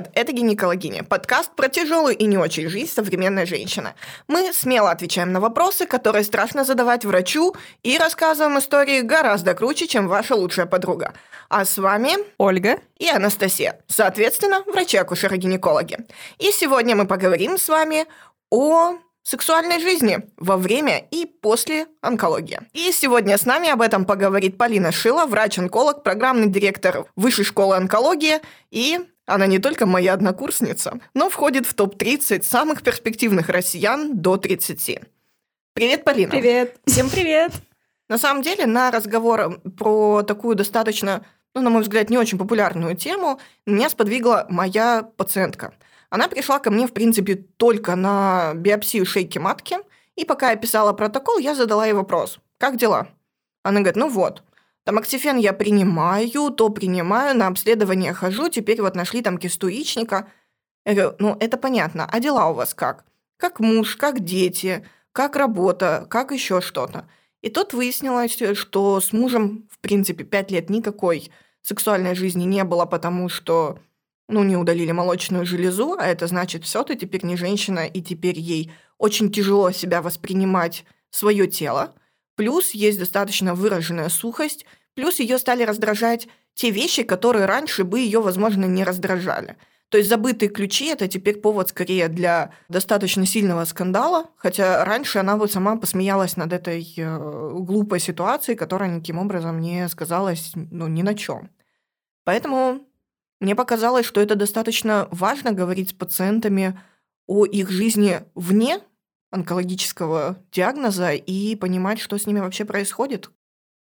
привет! Это «Гинекологиня» – подкаст про тяжелую и не очень жизнь современной женщины. Мы смело отвечаем на вопросы, которые страшно задавать врачу, и рассказываем истории гораздо круче, чем ваша лучшая подруга. А с вами Ольга и Анастасия, соответственно, врачи-акушеры-гинекологи. И сегодня мы поговорим с вами о сексуальной жизни во время и после онкологии. И сегодня с нами об этом поговорит Полина Шила, врач-онколог, программный директор Высшей школы онкологии и она не только моя однокурсница, но входит в топ-30 самых перспективных россиян до 30. Привет, Полина. Привет. Всем привет. На самом деле, на разговор про такую достаточно, ну, на мой взгляд, не очень популярную тему меня сподвигла моя пациентка. Она пришла ко мне, в принципе, только на биопсию шейки матки, и пока я писала протокол, я задала ей вопрос. Как дела? Она говорит, ну вот, Тамоксифен я принимаю, то принимаю, на обследование хожу, теперь вот нашли там кисту яичника. Я говорю, ну это понятно, а дела у вас как? Как муж, как дети, как работа, как еще что-то. И тут выяснилось, что с мужем, в принципе, пять лет никакой сексуальной жизни не было, потому что ну, не удалили молочную железу, а это значит, все, ты теперь не женщина, и теперь ей очень тяжело себя воспринимать свое тело. Плюс есть достаточно выраженная сухость, плюс ее стали раздражать те вещи, которые раньше бы ее, возможно, не раздражали. То есть забытые ключи – это теперь повод скорее для достаточно сильного скандала, хотя раньше она вот сама посмеялась над этой э, глупой ситуацией, которая никаким образом не сказалась ну, ни на чем. Поэтому мне показалось, что это достаточно важно говорить с пациентами о их жизни вне онкологического диагноза и понимать, что с ними вообще происходит.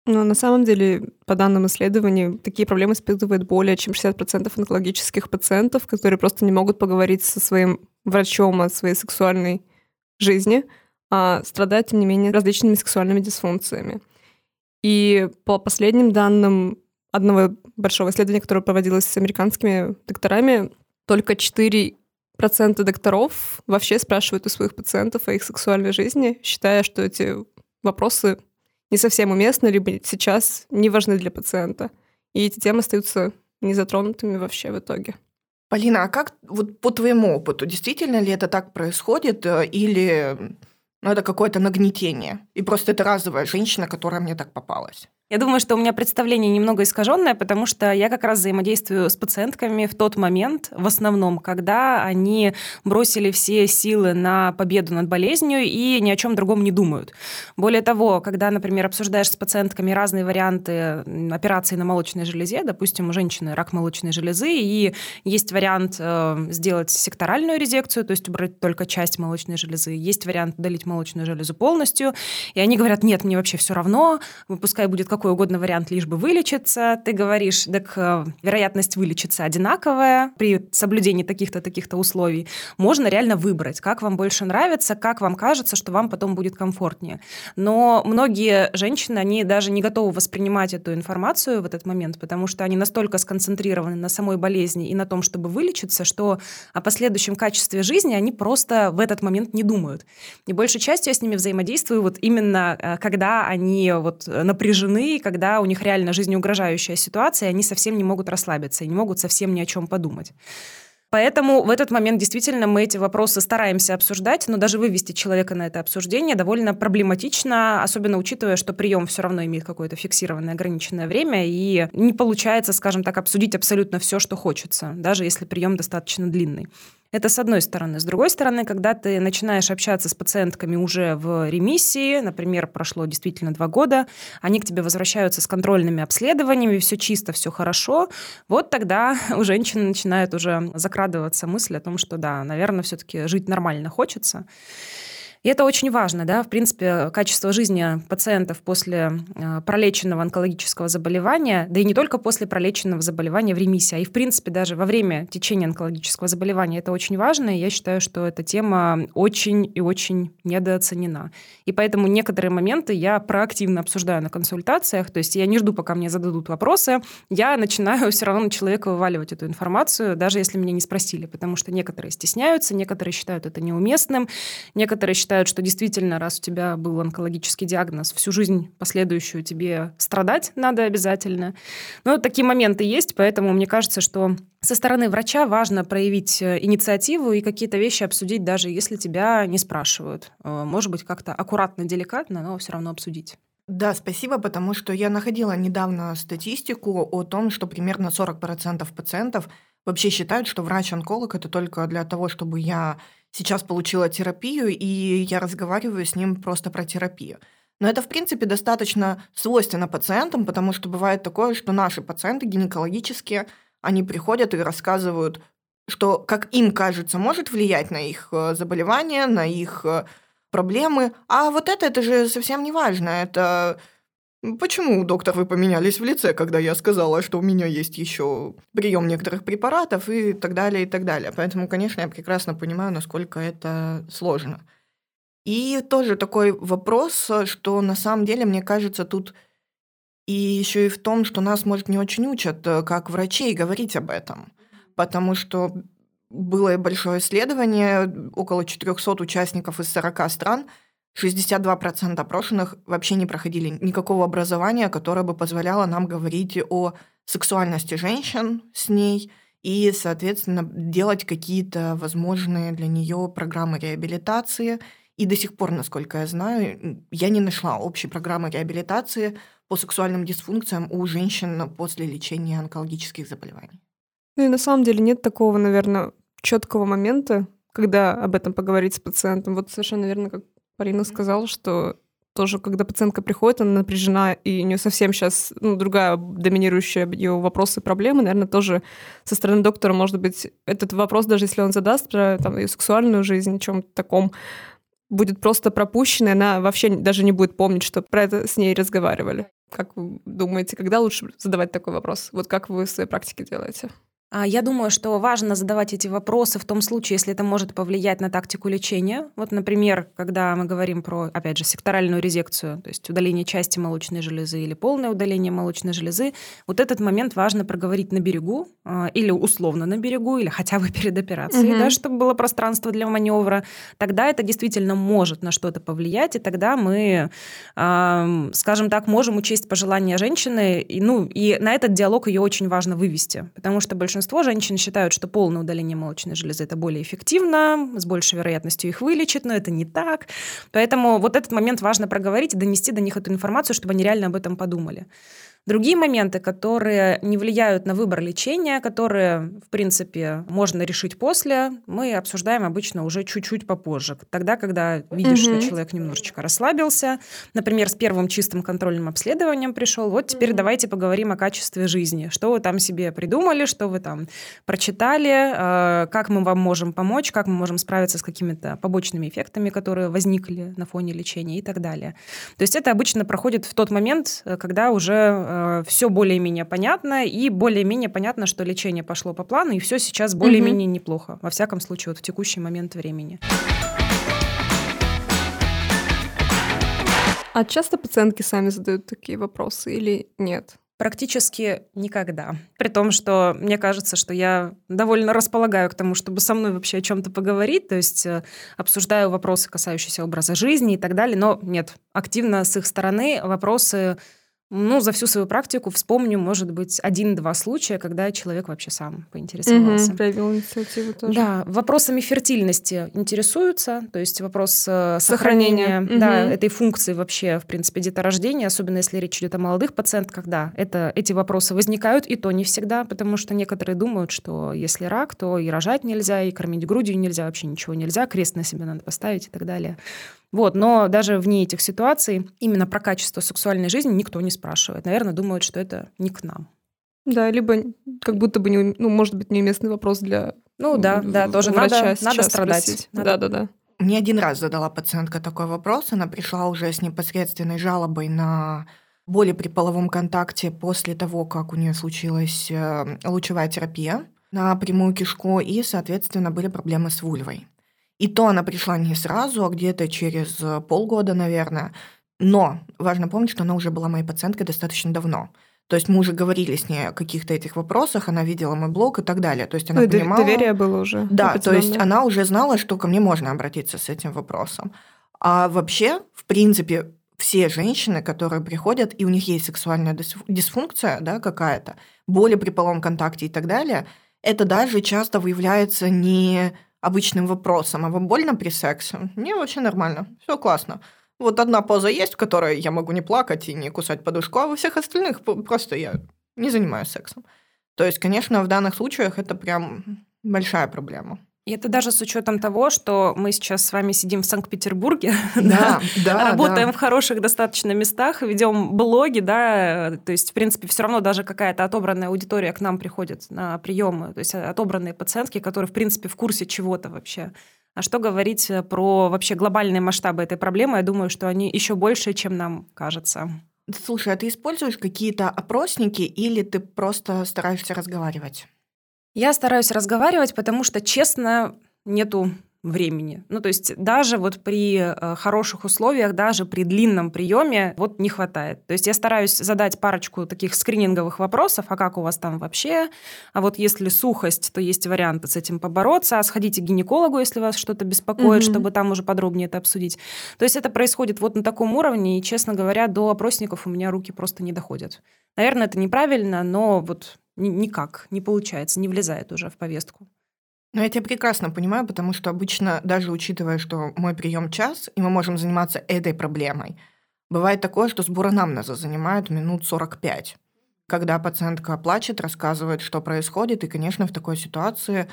Но на самом деле, по данным исследований, такие проблемы испытывают более чем 60% онкологических пациентов, которые просто не могут поговорить со своим врачом о своей сексуальной жизни, а страдают, тем не менее, различными сексуальными дисфункциями. И по последним данным одного большого исследования, которое проводилось с американскими докторами, только 4 проценты докторов вообще спрашивают у своих пациентов о их сексуальной жизни, считая, что эти вопросы не совсем уместны, либо сейчас не важны для пациента. И эти темы остаются незатронутыми вообще в итоге. Полина, а как вот по твоему опыту, действительно ли это так происходит, э, или ну, это какое-то нагнетение? И просто это разовая женщина, которая мне так попалась? Я думаю, что у меня представление немного искаженное, потому что я как раз взаимодействую с пациентками в тот момент, в основном, когда они бросили все силы на победу над болезнью и ни о чем другом не думают. Более того, когда, например, обсуждаешь с пациентками разные варианты операции на молочной железе, допустим, у женщины рак молочной железы, и есть вариант э, сделать секторальную резекцию, то есть убрать только часть молочной железы, есть вариант удалить молочную железу полностью, и они говорят, нет, мне вообще все равно, пускай будет как какой угодно вариант, лишь бы вылечиться. Ты говоришь, так э, вероятность вылечиться одинаковая при соблюдении таких-то, таких-то условий. Можно реально выбрать, как вам больше нравится, как вам кажется, что вам потом будет комфортнее. Но многие женщины, они даже не готовы воспринимать эту информацию в этот момент, потому что они настолько сконцентрированы на самой болезни и на том, чтобы вылечиться, что о последующем качестве жизни они просто в этот момент не думают. И большей частью я с ними взаимодействую вот именно э, когда они вот напряжены когда у них реально жизнеугрожающая ситуация, и они совсем не могут расслабиться и не могут совсем ни о чем подумать. Поэтому в этот момент действительно мы эти вопросы стараемся обсуждать, но даже вывести человека на это обсуждение довольно проблематично, особенно учитывая, что прием все равно имеет какое-то фиксированное ограниченное время, и не получается, скажем так, обсудить абсолютно все, что хочется, даже если прием достаточно длинный. Это с одной стороны. С другой стороны, когда ты начинаешь общаться с пациентками уже в ремиссии, например, прошло действительно два года, они к тебе возвращаются с контрольными обследованиями, все чисто, все хорошо, вот тогда у женщины начинает уже закрадываться мысль о том, что да, наверное, все-таки жить нормально хочется. И это очень важно, да, в принципе, качество жизни пациентов после э, пролеченного онкологического заболевания, да и не только после пролеченного заболевания в ремиссии, а и, в принципе, даже во время течения онкологического заболевания. Это очень важно, и я считаю, что эта тема очень и очень недооценена. И поэтому некоторые моменты я проактивно обсуждаю на консультациях, то есть я не жду, пока мне зададут вопросы, я начинаю все равно на человека вываливать эту информацию, даже если меня не спросили, потому что некоторые стесняются, некоторые считают это неуместным, некоторые считают, считают, что действительно, раз у тебя был онкологический диагноз, всю жизнь последующую тебе страдать надо обязательно. Но такие моменты есть, поэтому мне кажется, что со стороны врача важно проявить э, инициативу и какие-то вещи обсудить, даже если тебя не спрашивают. Э, может быть, как-то аккуратно, деликатно, но все равно обсудить. Да, спасибо, потому что я находила недавно статистику о том, что примерно 40% пациентов вообще считают, что врач-онколог это только для того, чтобы я сейчас получила терапию, и я разговариваю с ним просто про терапию. Но это, в принципе, достаточно свойственно пациентам, потому что бывает такое, что наши пациенты гинекологические, они приходят и рассказывают, что, как им кажется, может влиять на их э, заболевание, на их э, проблемы. А вот это, это же совсем не важно. Это Почему, доктор, вы поменялись в лице, когда я сказала, что у меня есть еще прием некоторых препаратов и так далее, и так далее. Поэтому, конечно, я прекрасно понимаю, насколько это сложно. И тоже такой вопрос, что на самом деле, мне кажется, тут и еще и в том, что нас, может, не очень учат, э, как врачей, говорить об этом. Потому что было большое исследование, около 400 участников из 40 стран, 62% опрошенных вообще не проходили никакого образования, которое бы позволяло нам говорить о сексуальности женщин с ней и, соответственно, делать какие-то возможные для нее программы реабилитации. И до сих пор, насколько я знаю, я не нашла общей программы реабилитации по сексуальным дисфункциям у женщин после лечения онкологических заболеваний. Ну и на самом деле нет такого, наверное, четкого момента, когда об этом поговорить с пациентом. Вот совершенно верно, как Полина сказала, что тоже, когда пациентка приходит, она напряжена, и у нее совсем сейчас ну, другая доминирующая ее вопросы и проблемы, наверное, тоже со стороны доктора, может быть, этот вопрос, даже если он задаст про там, ее сексуальную жизнь, о чем-то таком, будет просто пропущен, и она вообще даже не будет помнить, что про это с ней разговаривали. Как вы думаете, когда лучше задавать такой вопрос? Вот как вы в своей практике делаете? А, я думаю, что важно задавать эти вопросы в том случае, если это может повлиять на тактику лечения. Вот, например, когда мы говорим про, опять же, секторальную резекцию, то есть удаление части молочной железы или полное удаление молочной железы, вот этот момент важно проговорить на берегу а, или условно на берегу, или хотя бы перед операцией, угу. да, чтобы было пространство для маневра. Тогда это действительно может на что-то повлиять, и тогда мы, скажем так, можем учесть пожелания женщины, и, ну, и на этот диалог ее очень важно вывести, потому что большинство большинство женщин считают, что полное удаление молочной железы это более эффективно, с большей вероятностью их вылечит, но это не так. Поэтому вот этот момент важно проговорить и донести до них эту информацию, чтобы они реально об этом подумали. Другие моменты, которые не влияют на выбор лечения, которые, в принципе, можно решить после, мы обсуждаем обычно уже чуть-чуть попозже. Тогда, когда видишь, угу. что человек немножечко расслабился, например, с первым чистым контрольным обследованием пришел, вот теперь угу. давайте поговорим о качестве жизни. Что вы там себе придумали, что вы там прочитали, э, как мы вам можем помочь, как мы можем справиться с какими-то побочными эффектами, которые возникли на фоне лечения и так далее. То есть это обычно проходит в тот момент, э, когда уже э, все более-менее понятно, и более-менее понятно, что лечение пошло по плану, и все сейчас более-менее угу. неплохо, во всяком случае, вот в текущий момент времени. А часто пациентки сами задают такие вопросы или нет? Практически никогда. При том, что мне кажется, что я довольно располагаю к тому, чтобы со мной вообще о чем-то поговорить, то есть э, обсуждаю вопросы, касающиеся образа жизни и так далее, но нет, активно с их стороны вопросы ну, за всю свою практику вспомню, может быть, один-два случая, когда человек вообще сам поинтересовался. Угу, проявил инициативу тоже. Да, вопросами фертильности интересуются, то есть вопрос э, сохранения, Сохранение. да, угу. этой функции вообще, в принципе, деторождения, особенно если речь идет о молодых пациентках, да, это, эти вопросы возникают, и то не всегда, потому что некоторые думают, что если рак, то и рожать нельзя, и кормить грудью нельзя, вообще ничего нельзя, крест на себе надо поставить и так далее. Вот, но даже вне этих ситуаций именно про качество сексуальной жизни никто не спрашивает. Наверное, думают, что это не к нам. Да, либо как будто бы, не, ну, может быть, неуместный вопрос для Ну да, да, тоже надо, надо страдать. Да-да-да. Мне один раз задала пациентка такой вопрос. Она пришла уже с непосредственной жалобой на боли при половом контакте после того, как у нее случилась э, лучевая терапия на прямую кишку, и, соответственно, были проблемы с вульвой. И то она пришла не сразу, а где-то через э, полгода, наверное. Но важно помнить, что она уже была моей пациенткой достаточно давно. То есть мы уже говорили с ней о каких-то этих вопросах, она видела мой блог и так далее. То есть она ну, понимала... Доверие было уже. Да, то есть она уже знала, что ко мне можно обратиться с этим вопросом. А вообще, в принципе, все женщины, которые приходят, и у них есть сексуальная дисфункция да, какая-то, боли при полом контакте и так далее, это даже часто выявляется не обычным вопросом, а вам больно при сексе? Не, вообще нормально, все классно. Вот одна поза есть, в которой я могу не плакать и не кусать подушку, а во всех остальных просто я не занимаюсь сексом. То есть, конечно, в данных случаях это прям большая проблема. И это даже с учетом того, что мы сейчас с вами сидим в Санкт-Петербурге, да, да, работаем да. в хороших достаточно местах, ведем блоги, да, то есть, в принципе, все равно даже какая-то отобранная аудитория к нам приходит на приемы, то есть отобранные пациентки, которые, в принципе, в курсе чего-то вообще. А что говорить про вообще глобальные масштабы этой проблемы? Я думаю, что они еще больше, чем нам кажется. Слушай, а ты используешь какие-то опросники или ты просто стараешься разговаривать? Я стараюсь разговаривать, потому что, честно, нету времени. Ну, то есть даже вот при э, хороших условиях, даже при длинном приеме вот не хватает. То есть я стараюсь задать парочку таких скрининговых вопросов, а как у вас там вообще? А вот если сухость, то есть варианты с этим побороться, а сходите к гинекологу, если вас что-то беспокоит, mm-hmm. чтобы там уже подробнее это обсудить. То есть это происходит вот на таком уровне, и, честно говоря, до опросников у меня руки просто не доходят. Наверное, это неправильно, но вот никак не получается, не влезает уже в повестку. Ну, я тебя прекрасно понимаю, потому что обычно, даже учитывая, что мой прием час, и мы можем заниматься этой проблемой, бывает такое, что сбор анамнеза занимает минут 45. Когда пациентка плачет, рассказывает, что происходит, и, конечно, в такой ситуации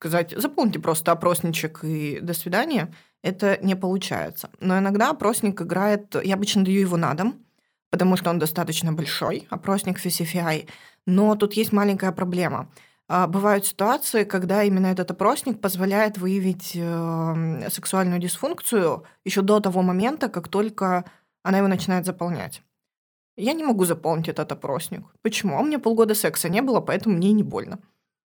сказать, заполните просто опросничек и до свидания, это не получается. Но иногда опросник играет, я обычно даю его на дом, потому что он достаточно большой, опросник FCFI, но тут есть маленькая проблема. А, бывают ситуации, когда именно этот опросник позволяет выявить эм, сексуальную дисфункцию еще до того момента, как только она его начинает заполнять. Я не могу заполнить этот опросник. Почему? А у меня полгода секса не было, поэтому мне не больно.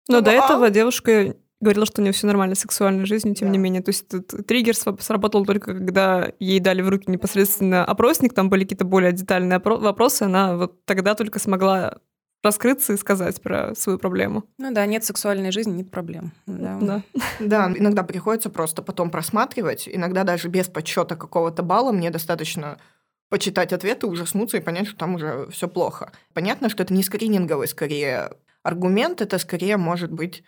Но ну, до а... этого девушка говорила, что у нее все нормально с сексуальной жизнью, тем да. не менее. То есть этот триггер сработал только когда ей дали в руки непосредственно опросник, там были какие-то более детальные вопросы, она вот тогда только смогла раскрыться и сказать про свою проблему. Ну да, нет сексуальной жизни, нет проблем. Да. Да. да, иногда приходится просто потом просматривать, иногда даже без подсчета какого-то балла мне достаточно почитать ответы, ужаснуться и понять, что там уже все плохо. Понятно, что это не скрининговый скорее аргумент, это скорее может быть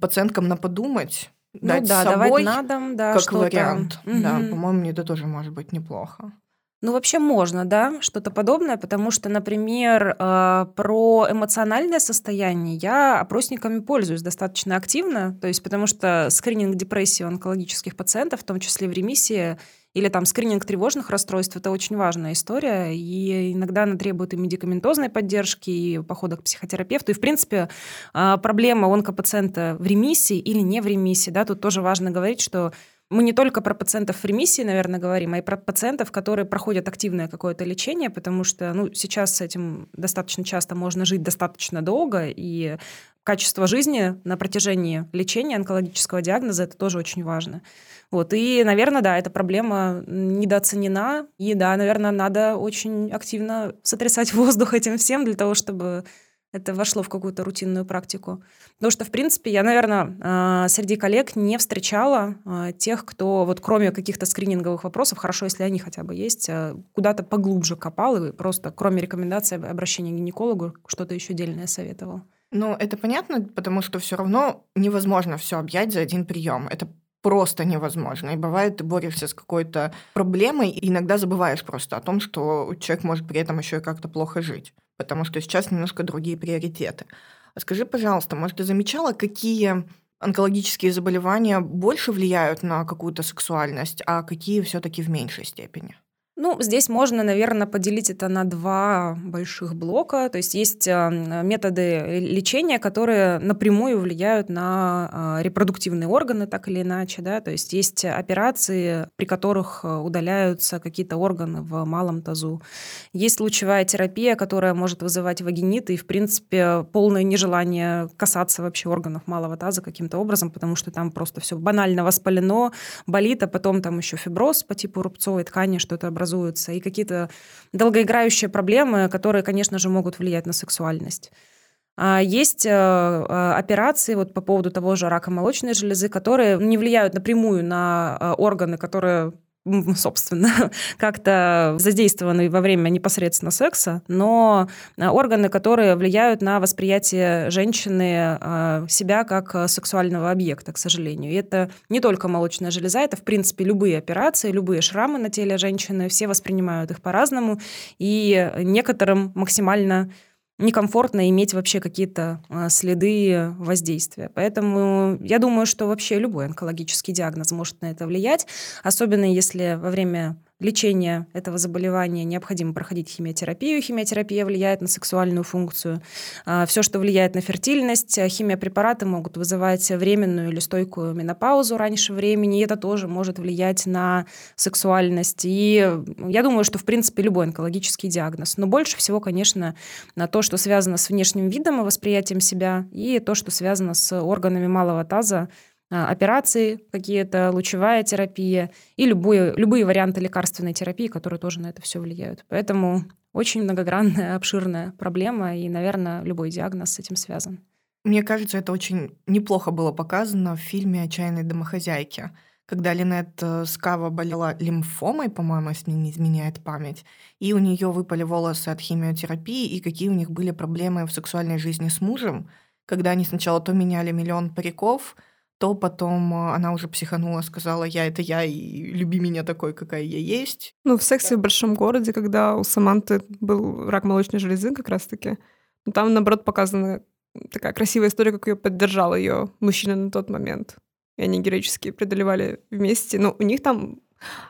пациенткам на подумать, ну, дать да, собой давать на дом, да, как вариант. Угу. Да, по-моему, это тоже может быть неплохо. Ну, вообще можно, да, что-то подобное, потому что, например, э, про эмоциональное состояние я опросниками пользуюсь достаточно активно, то есть потому что скрининг депрессии у онкологических пациентов, в том числе в ремиссии, или там скрининг тревожных расстройств, это очень важная история, и иногда она требует и медикаментозной поддержки, и похода к психотерапевту. И, в принципе, э, проблема онкопациента в ремиссии или не в ремиссии, да, тут тоже важно говорить, что мы не только про пациентов в ремиссии, наверное, говорим, а и про пациентов, которые проходят активное какое-то лечение, потому что ну, сейчас с этим достаточно часто можно жить достаточно долго, и качество жизни на протяжении лечения онкологического диагноза это тоже очень важно. Вот. И, наверное, да, эта проблема недооценена. И да, наверное, надо очень активно сотрясать воздух этим всем для того, чтобы это вошло в какую-то рутинную практику. Потому что, в принципе, я, наверное, а, среди коллег не встречала а, тех, кто вот кроме каких-то скрининговых вопросов, хорошо, если они хотя бы есть, а, куда-то поглубже копал и просто кроме рекомендации обращения к гинекологу что-то еще отдельное советовал. Ну, это понятно, потому что все равно невозможно все объять за один прием. Это просто невозможно. И бывает, ты борешься с какой-то проблемой, и иногда забываешь просто о том, что человек может при этом еще и как-то плохо жить потому что сейчас немножко другие приоритеты. А скажи, пожалуйста, может, ты замечала, какие онкологические заболевания больше влияют на какую-то сексуальность, а какие все-таки в меньшей степени? Ну, здесь можно, наверное, поделить это на два больших блока. То есть есть а, методы лечения, которые напрямую влияют на а, репродуктивные органы, так или иначе. Да? То есть есть операции, при которых а, удаляются какие-то органы в малом тазу. Есть лучевая терапия, которая может вызывать вагинит и, в принципе, полное нежелание касаться вообще органов малого таза каким-то образом, потому что там просто все банально воспалено, болит, а потом там еще фиброз по типу рубцовой ткани, что-то образуется образуются, и какие-то долгоиграющие проблемы, которые, конечно же, могут влиять на сексуальность. А есть э, э, операции вот по поводу того же рака молочной железы, которые не влияют напрямую на э, органы, которые собственно, как-то задействованы во время непосредственно секса, но а, органы, которые влияют на восприятие женщины а, себя как сексуального объекта, к сожалению. И это не только молочная железа, это, в принципе, любые операции, любые шрамы на теле женщины, все воспринимают их по-разному, и некоторым максимально некомфортно иметь вообще какие-то а, следы воздействия. Поэтому я думаю, что вообще любой онкологический диагноз может на это влиять, особенно если во время лечения этого заболевания необходимо проходить химиотерапию. Химиотерапия влияет на сексуальную функцию. А, Все, что влияет на фертильность, а, химиопрепараты могут вызывать временную или стойкую менопаузу раньше времени, и это тоже может влиять на сексуальность. И я думаю, что, в принципе, любой онкологический диагноз. Но больше всего, конечно, на то, что связано с внешним видом и восприятием себя, и то, что связано с органами малого таза, операции какие-то, лучевая терапия и любые, любые варианты лекарственной терапии, которые тоже на это все влияют. Поэтому очень многогранная, обширная проблема, и, наверное, любой диагноз с этим связан. Мне кажется, это очень неплохо было показано в фильме «Отчаянные домохозяйки», когда Линет э, Скава болела лимфомой, по-моему, если не изменяет память, и у нее выпали волосы от химиотерапии, и какие у них были проблемы в сексуальной жизни с мужем, когда они сначала то меняли миллион париков, то потом э, она уже психанула, сказала, я это я, и люби меня такой, какая я есть. Ну, в «Сексе в большом городе», когда у Саманты был рак молочной железы как раз-таки, ну, там, наоборот, показана такая красивая история, как ее поддержал ее мужчина на тот момент. И они героически преодолевали вместе. Ну, у них там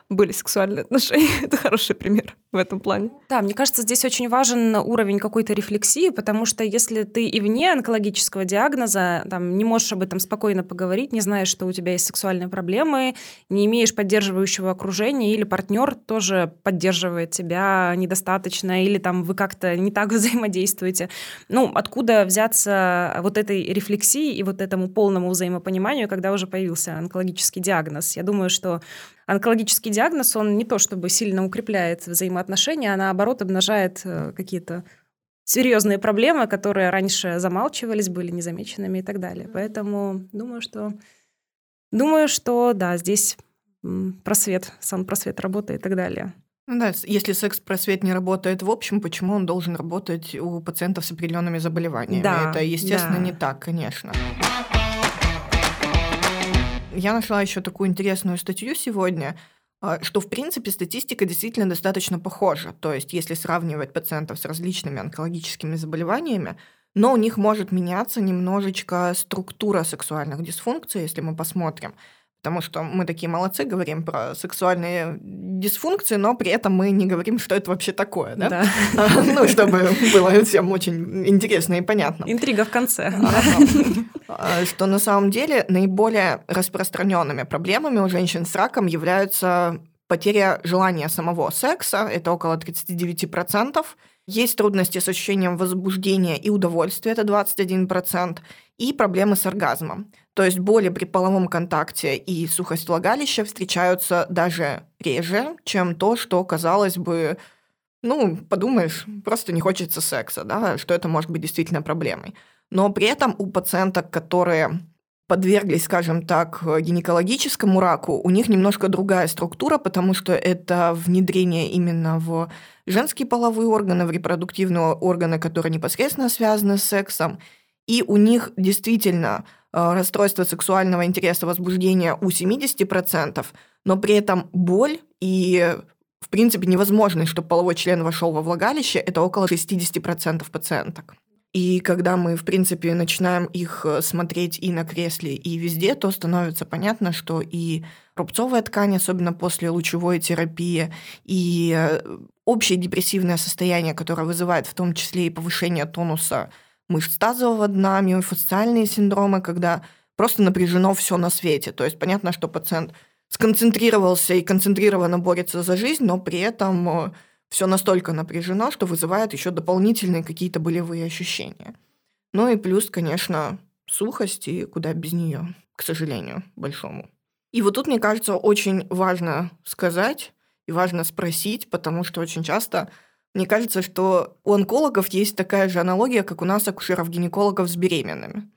были сексуальные отношения. Это хороший пример в этом плане. Да, мне кажется, здесь очень важен уровень какой-то рефлексии, потому что если ты и вне онкологического диагноза там, не можешь об этом спокойно поговорить, не знаешь, что у тебя есть сексуальные проблемы, не имеешь поддерживающего окружения, или партнер тоже поддерживает тебя недостаточно, или там вы как-то не так взаимодействуете. Ну, откуда взяться вот этой рефлексии и вот этому полному взаимопониманию, когда уже появился онкологический диагноз? Я думаю, что онкологический диагноз, он не то чтобы сильно укрепляет взаимоотношения, а наоборот обнажает э, какие-то серьезные проблемы, которые раньше замалчивались, были незамеченными и так далее. Поэтому думаю, что думаю, что да, здесь просвет, сам просвет работает и так далее. Ну да, если секс-просвет не работает в общем, почему он должен работать у пациентов с определенными заболеваниями? Да, Это, естественно, да. не так, конечно. Я нашла еще такую интересную статью сегодня, что, в принципе, статистика действительно достаточно похожа. То есть, если сравнивать пациентов с различными онкологическими заболеваниями, но у них может меняться немножечко структура сексуальных дисфункций, если мы посмотрим потому что мы такие молодцы, говорим про сексуальные дисфункции, но при этом мы не говорим, что это вообще такое, да? Да. Ну, чтобы было всем очень интересно и понятно. Интрига в конце. А, что на самом деле наиболее распространенными проблемами у женщин с раком являются потеря желания самого секса, это около 39%, есть трудности с ощущением возбуждения и удовольствия, это 21%, и проблемы с оргазмом. То есть боли при половом контакте и сухость влагалища встречаются даже реже, чем то, что, казалось бы, ну, подумаешь, просто не хочется секса, да, что это может быть действительно проблемой. Но при этом у пациенток, которые подверглись, скажем так, гинекологическому раку, у них немножко другая структура, потому что это внедрение именно в женские половые органы, в репродуктивные органы, которые непосредственно связаны с сексом. И у них действительно Э, расстройство сексуального интереса, возбуждения у 70%, но при этом боль и в принципе, невозможность, чтобы половой член вошел во влагалище, это около 60% пациенток. И когда мы, в принципе, начинаем их э, смотреть и на кресле, и везде, то становится понятно, что и рубцовая ткань, особенно после лучевой терапии, и э, общее депрессивное состояние, которое вызывает в том числе и повышение тонуса мышц тазового дна, миофасциальные синдромы, когда просто напряжено все на свете. То есть понятно, что пациент сконцентрировался и концентрированно борется за жизнь, но при этом э, все настолько напряжено, что вызывает еще дополнительные какие-то болевые ощущения. Ну и плюс, конечно, сухость, и куда без нее, к сожалению, большому. И вот тут, мне кажется, очень важно сказать и важно спросить, потому что очень часто мне кажется, что у онкологов есть такая же аналогия, как у нас акушеров-гинекологов с беременными.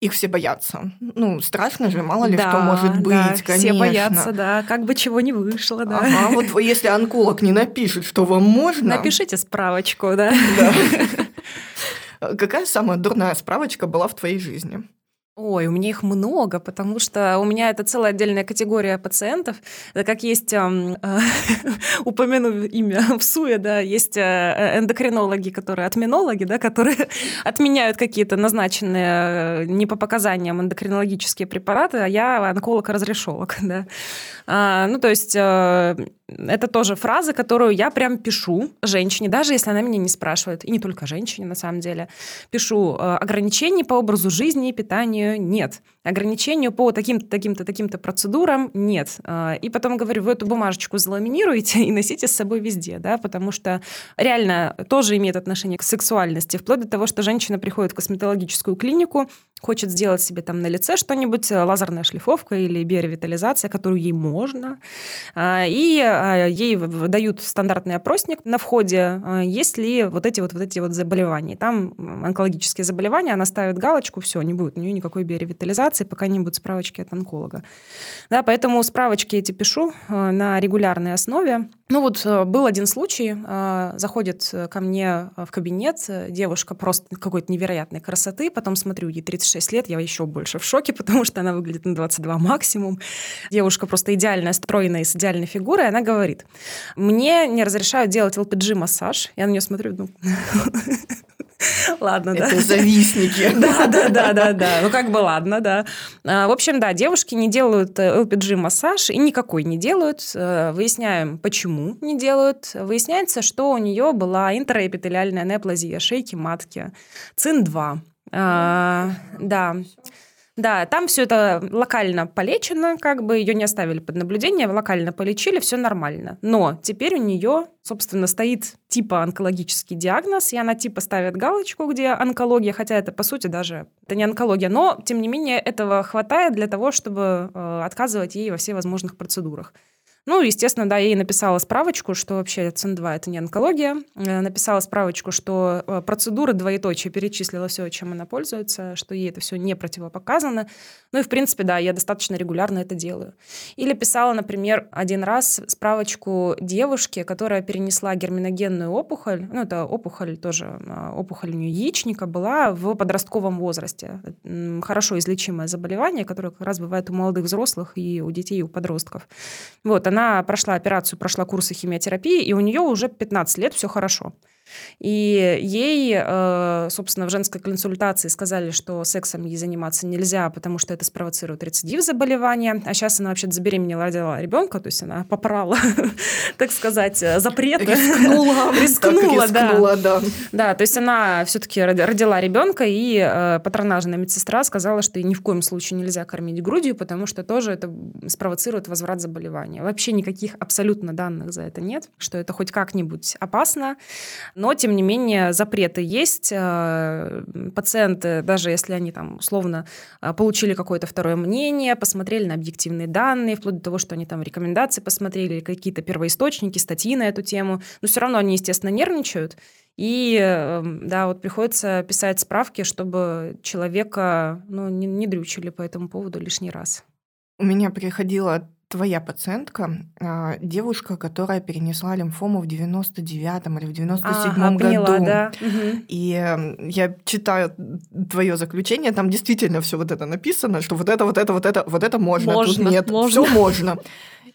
Их все боятся. Ну, страшно же, мало ли Да, что может быть, да, конечно. Все боятся, да, как бы чего не вышло, да. Ага, вот если онколог не напишет, что вам можно... Напишите справочку, да. Да. Какая самая дурная справочка была в твоей жизни? Ой, у меня их много, потому что у меня это целая отдельная категория пациентов. Это как есть, э, упомяну имя в СУЕ, да, есть э, эндокринологи, которые отменологи, да, которые отменяют какие-то назначенные э, не по показаниям эндокринологические препараты, а я онколог-разрешолог, да. А, ну, то есть э, это тоже фраза, которую я прям пишу женщине, даже если она меня не спрашивает, и не только женщине, на самом деле. Пишу, ограничений по образу жизни и питанию нет. Ограничению по таким-то, таким-то, таким-то процедурам нет. Э, И потом говорю, вы эту бумажечку заламинируете и носите с собой везде, да, потому что реально тоже имеет отношение к сексуальности, вплоть до того, что женщина приходит в косметологическую клинику, хочет сделать себе там на лице что-нибудь, э, лазерная шлифовка или биоревитализация, которую ей можно, а, и а, ей дают стандартный опросник на входе, а, есть ли вот эти вот, вот эти вот заболевания. Там онкологические заболевания, она ставит галочку, все, не будет у нее никакой биоревитализации, пока не будет справочки от онколога. Да, поэтому справочки эти пишу э, на регулярной основе. Ну вот э, был один случай, э, заходит ко мне в кабинет девушка просто какой-то невероятной красоты, потом смотрю, ей 36 лет, я еще больше в шоке, потому что она выглядит на 22 максимум. Девушка просто идеальная, стройная, с идеальной фигурой, она говорит, мне не разрешают делать LPG-массаж. Я на нее смотрю, ну, ладно, да. Это завистники. Да, да, да, да, да. Ну, как бы ладно, да. А, В общем, да, девушки не делают э, LPG-массаж и никакой не делают. Э, Выясняем, почему не делают. Выясняется, что у нее была интраэпителиальная неоплазия шейки матки, ЦИН-2. А, Да. Да, там все это локально полечено, как бы ее не оставили под наблюдение, локально полечили, все нормально. Но теперь у нее, собственно, стоит типа онкологический диагноз, и она типа ставит галочку, где онкология, хотя это по сути даже это не онкология, но тем не менее этого хватает для того, чтобы э, отказывать ей во всевозможных процедурах. Ну, естественно, да, я ей написала справочку, что вообще ЦИН-2 это не онкология. Э, Написала справочку, что э, процедура двоеточие перечислила все, чем она пользуется, что ей это все не противопоказано. Ну и, в принципе, да, я достаточно регулярно это делаю. Или писала, например, один раз справочку девушке, которая перенесла герминогенную опухоль, ну, это опухоль тоже, а, опухоль у яичника была в подростковом возрасте. Хорошо излечимое заболевание, которое как раз бывает у молодых взрослых и у детей, и у подростков. Вот, она прошла операцию, прошла курсы химиотерапии, и у нее уже 15 лет все хорошо. И ей, э, собственно, в женской консультации сказали, что сексом ей заниматься нельзя, потому что это спровоцирует рецидив заболевания. А сейчас она вообще забеременела, родила ребенка, то есть она попрала, так сказать, э, запреты. Рискнула. Рискнула, да. да. Да, то есть она все-таки родила ребенка, и э, патронажная медсестра сказала, что ни в коем случае нельзя кормить грудью, потому что тоже это спровоцирует возврат заболевания. Вообще никаких абсолютно данных за это нет, что это хоть как-нибудь опасно. Но, тем не менее, запреты есть. Э, Пациенты, даже если они там условно э, получили какое-то второе мнение, посмотрели на объективные данные, вплоть до того, что они там рекомендации посмотрели, какие-то первоисточники, статьи на эту тему, но все равно они, естественно, нервничают. И э, да, вот приходится писать справки, чтобы человека ну, не, не дрючили по этому поводу лишний раз. У меня приходила твоя пациентка, а, девушка, которая перенесла лимфому в 99-м или в 97-м Ага, году. поняла, да. И я читаю твое заключение, там действительно все вот это написано, что вот это, вот это, вот это, вот это можно, Можно, тут нет, можно. все можно.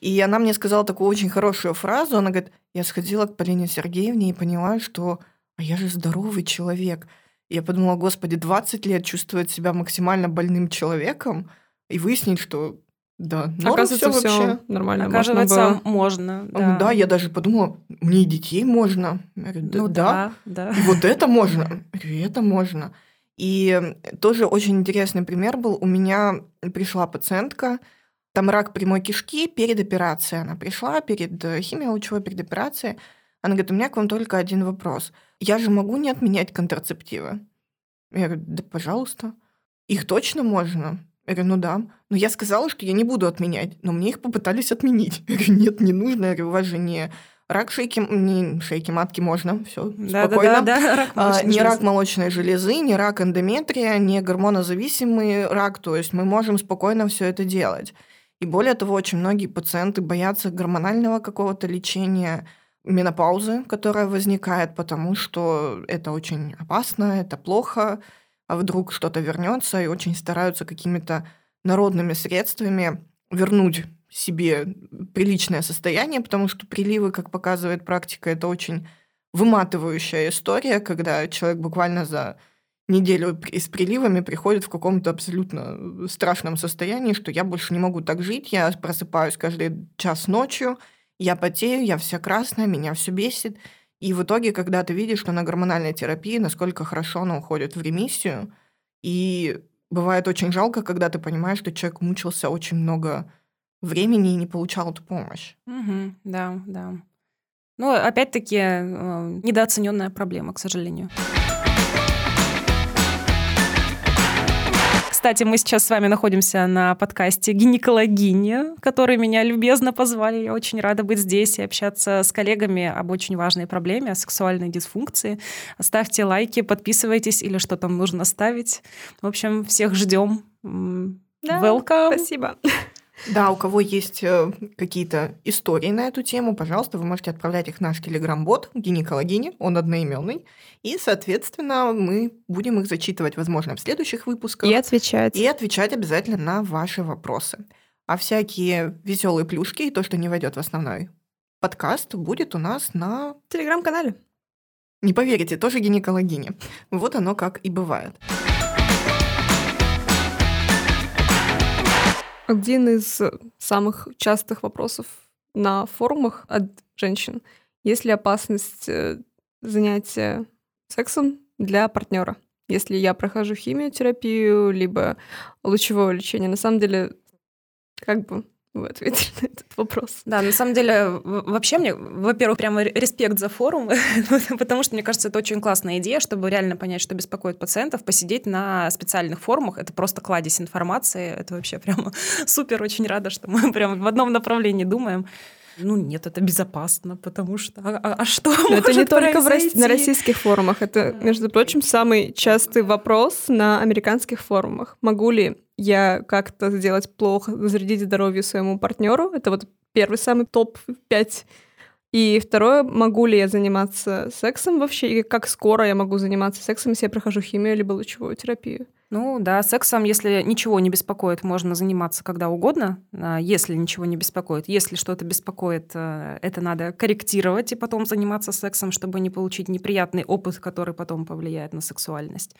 И она мне сказала такую очень хорошую фразу. Она говорит, я сходила к Полине Сергеевне и поняла, что а я же здоровый человек. И я подумала, господи, 20 лет чувствовать себя максимально больным человеком и выяснить, что да, норм Оказывается, все вообще. нормально. можно Оказывается, было. можно. Да. да, я даже подумала, мне и детей можно. Говорю, да, Ну да, да, да. и вот это можно, и это можно. И тоже очень интересный пример был. У меня пришла пациентка, там рак прямой кишки перед операцией. Она пришла перед э, химиолучевой, перед операцией. Она говорит, у меня к вам только один вопрос. Я же могу не отменять контрацептивы? Я говорю, да, пожалуйста. Их точно можно? Я говорю, ну да. Но я сказала, что я не буду отменять, но мне их попытались отменить. Я говорю, нет, не нужно. Я говорю, у вас же не Рак шейки, не шейки матки можно, все Да, спокойно. да, да, да, рак А, не рак молочной железы, не рак эндометрия, не гормонозависимый рак. То есть мы можем спокойно все это делать. И более того, очень многие пациенты боятся гормонального какого-то лечения, менопаузы, которая возникает, потому что это очень опасно, это плохо, а вдруг что-то вернется, и очень стараются какими-то народными средствами вернуть себе приличное состояние, потому что приливы, как показывает практика, это очень выматывающая история, когда человек буквально за неделю с приливами приходит в каком-то абсолютно страшном состоянии, что я больше не могу так жить, я просыпаюсь каждый час ночью, я потею, я вся красная, меня все бесит. И в итоге, когда ты видишь, что на гормональной терапии, насколько хорошо она уходит в ремиссию, и бывает очень жалко, когда ты понимаешь, что человек мучился очень много времени и не получал эту помощь. Мгм, да, да. Ну, опять-таки, э, недооцененная проблема, к сожалению. Кстати, мы сейчас с вами находимся на подкасте «Гинекологиня», который меня любезно позвали. Я очень рада быть здесь и общаться с коллегами об очень важной проблеме, о сексуальной дисфункции. Ставьте лайки, подписывайтесь или что там нужно ставить. В общем, всех ждем. Да, Welcome. Спасибо. Да, у кого есть э, какие-то истории на эту тему, пожалуйста, вы можете отправлять их в наш телеграм-бот гинекологини, он одноименный. И, соответственно, мы будем их зачитывать, возможно, в следующих выпусках. И отвечать. и отвечать обязательно на ваши вопросы. А всякие веселые плюшки и то, что не войдет в основной подкаст, будет у нас на, телеграм-канале. не поверите, тоже гинекологине. Вот оно как и бывает. Один из самых частых вопросов на форумах от женщин. Есть ли опасность э, занятия сексом для партнера? Если я прохожу химиотерапию, либо лучевое лечение. На самом деле, как бы вы ответили на этот вопрос? Да, на самом деле, вообще мне, во-первых, прямо ре- респект за форум, потому что, мне кажется, это очень классная идея, чтобы реально понять, что беспокоит пациентов, посидеть на специальных форумах. Это просто кладезь информации. Это вообще прямо супер. Очень рада, что мы прямо в одном направлении думаем. Ну нет, это безопасно, потому что... А, а- а что Но это не только в Рос- произойти? на российских форумах. Это, между прочим, самый частый вопрос на американских форумах. Могу ли я как-то сделать плохо, зарядить здоровье своему партнеру? Это вот первый самый топ-5. И второе, могу ли я заниматься сексом вообще? И как скоро я могу заниматься сексом, если я прохожу химию либо лучевую терапию? Ну да, сексом, если ничего не беспокоит, можно заниматься когда угодно. А Если ничего не беспокоит, если что-то беспокоит, э, это надо корректировать и потом заниматься сексом, чтобы не получить неприятный опыт, который потом повлияет на сексуальность.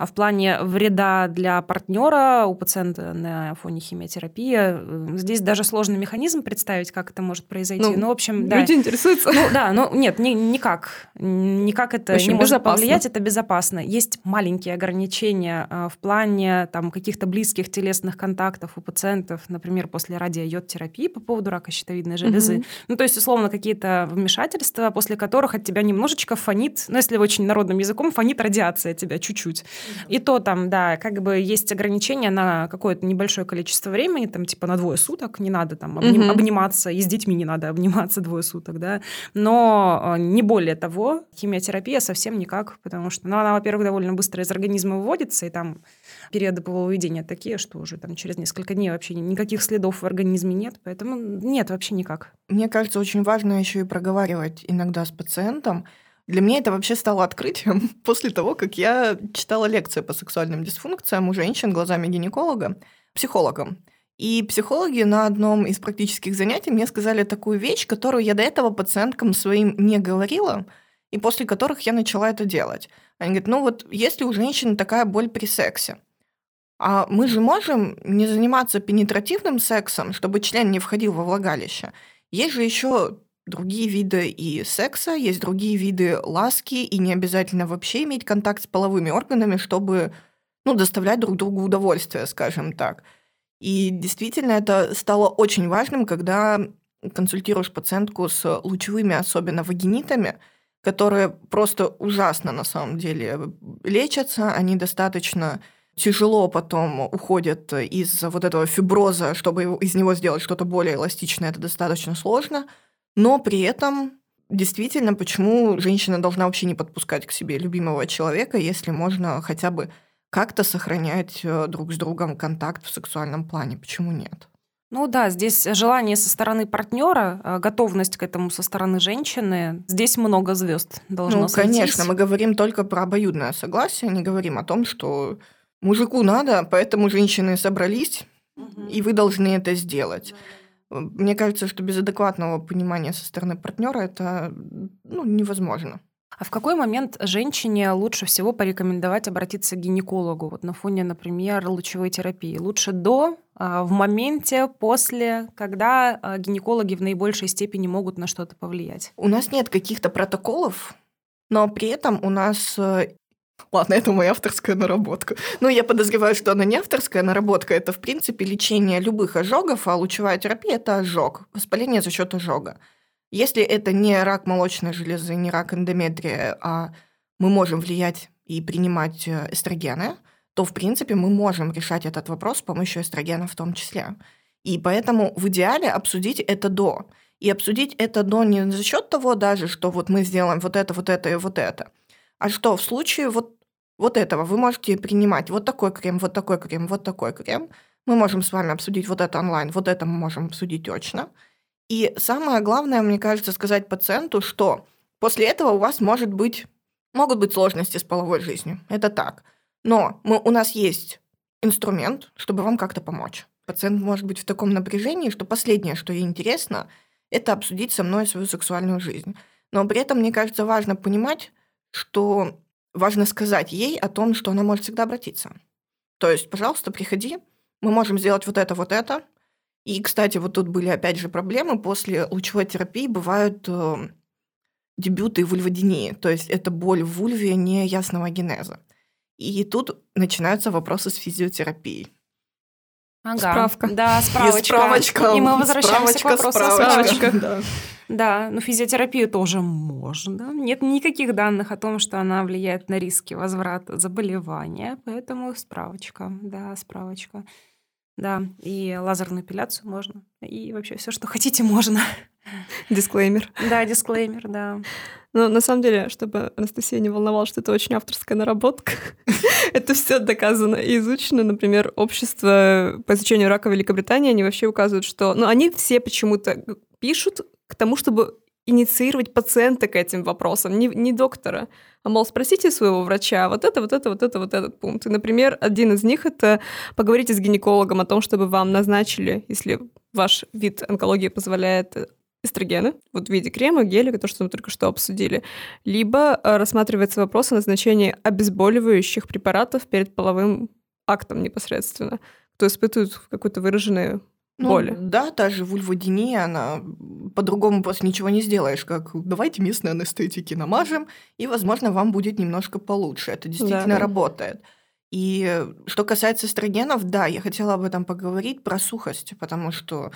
А в плане вреда для партнера у пациента на фоне химиотерапии э, здесь даже сложный механизм представить, как это может произойти. Ну, Ну, в общем, да. Люди интересуются. Ну да, ну нет, ни- никак. Никак это общем, не может безопасно. повлиять, это безопасно. Есть маленькие ограничения а, в плане там, каких-то близких телесных контактов у пациентов, например, после радиойод-терапии по поводу рака щитовидной железы. Мгм. Ну, то есть, условно, какие-то вмешательства, после которых от тебя немножечко фонит, ну, если очень народным языком, фонит радиация тебя чуть-чуть. И то там, да, как бы есть ограничения на какое-то небольшое количество времени, там, типа на двое суток, не надо там обним- Мгм. обниматься, и с детьми не надо обниматься двое суток, да, но э, не более того, химиотерапия совсем никак, потому что, ну, она, во-первых, довольно быстро из организма выводится, и там периоды полововедения такие, что уже там через несколько дней вообще никаких следов в организме нет, поэтому нет, вообще никак. Мне кажется, очень важно еще и проговаривать иногда с пациентом. Для меня это вообще стало открытием после того, как я читала лекции по сексуальным дисфункциям у женщин глазами гинеколога, психологом. И психологи на одном из практических занятий мне сказали такую вещь, которую я до этого пациенткам своим не говорила, и после которых я начала это делать. Они говорят, ну вот если у женщины такая боль при сексе, а мы же можем не заниматься пенетративным сексом, чтобы член не входил во влагалище. Есть же еще другие виды и секса, есть другие виды ласки, и не обязательно вообще иметь контакт с половыми органами, чтобы ну, доставлять друг другу удовольствие, скажем так. И действительно это стало очень важным, когда консультируешь пациентку с лучевыми, особенно вагинитами, которые просто ужасно на самом деле лечатся, они достаточно тяжело потом уходят из вот этого фиброза, чтобы из него сделать что-то более эластичное, это достаточно сложно, но при этом действительно, почему женщина должна вообще не подпускать к себе любимого человека, если можно хотя бы как-то сохранять э, друг с другом контакт в сексуальном плане? Почему нет? Ну да, здесь желание со стороны партнера, э, готовность к этому со стороны женщины. Здесь много звезд должно Ну, сойтись. конечно, мы говорим только про обоюдное согласие, не говорим о том, что мужику надо, поэтому женщины собрались, и вы должны это сделать. Мне кажется, что без адекватного понимания со стороны партнера это ну, невозможно. А в какой момент женщине лучше всего порекомендовать обратиться к гинекологу? Вот на фоне, например, лучевой терапии. Лучше до, а, в моменте, после, когда а, гинекологи в наибольшей степени могут на что-то повлиять? У нас нет каких-то протоколов, но при этом у нас э, Ладно, это моя авторская наработка. Но я подозреваю, что она не авторская наработка. Это, в принципе, лечение любых ожогов, а лучевая терапия – это ожог, воспаление за счет ожога. Если это не рак молочной железы, не рак эндометрия, а мы можем влиять и принимать э, эстрогены, то, в принципе, мы можем решать этот вопрос с помощью эстрогена в том числе. И поэтому в идеале обсудить это до. И обсудить это до не за счет того даже, что вот мы сделаем вот это, вот это и вот это, а что в случае вот, вот этого вы можете принимать вот такой крем, вот такой крем, вот такой крем. Мы можем с вами обсудить вот это онлайн, вот это мы можем обсудить точно. И самое главное, мне кажется, сказать пациенту, что после этого у вас может быть, могут быть сложности с половой жизнью. Это так. Но мы, у нас есть инструмент, чтобы вам как-то помочь. Пациент может быть в таком напряжении, что последнее, что ей интересно, это обсудить со мной свою сексуальную жизнь. Но при этом, мне кажется, важно понимать, что важно сказать ей о том, что она может всегда обратиться. То есть, пожалуйста, приходи, мы можем сделать вот это, вот это. И, кстати, вот тут были опять же проблемы. После лучевой терапии бывают э, дебюты вульводинии, то есть это боль в вульве неясного генеза. И тут начинаются вопросы с физиотерапией. Ага. Справка. Да, справочка. И справочка. И мы возвращаемся справочка, к вопросу о справочка. справочке. Да. Да, но физиотерапию тоже можно. Нет никаких данных о том, что она влияет на риски возврата заболевания, поэтому справочка, да, справочка. Да, и лазерную эпиляцию можно, и вообще все, что хотите, можно. Дисклеймер. Да, дисклеймер, да. Но на самом деле, чтобы Анастасия не волновала, что это очень авторская наработка, это все доказано и изучено. Например, общество по изучению рака Великобритании, они вообще указывают, что... Ну, они все почему-то пишут к тому, чтобы инициировать пациента к этим вопросам, не, не доктора. А мол, спросите своего врача вот это, вот это, вот это, вот этот пункт. И, например, один из них — это поговорите с гинекологом о том, чтобы вам назначили, если ваш вид онкологии позволяет эстрогены, вот в виде крема, геля, то, что мы только что обсудили, либо э, рассматривается вопрос о назначении обезболивающих препаратов перед половым актом непосредственно, кто испытывает какую-то выраженную Ну, боли. да, та же вульводиния, она по-другому просто ничего не сделаешь, как давайте местной анестетики намажем, и, возможно, вам будет немножко получше. Это действительно Да. работает. И э, что касается эстрогенов, да, я хотела об этом поговорить, про сухость, потому что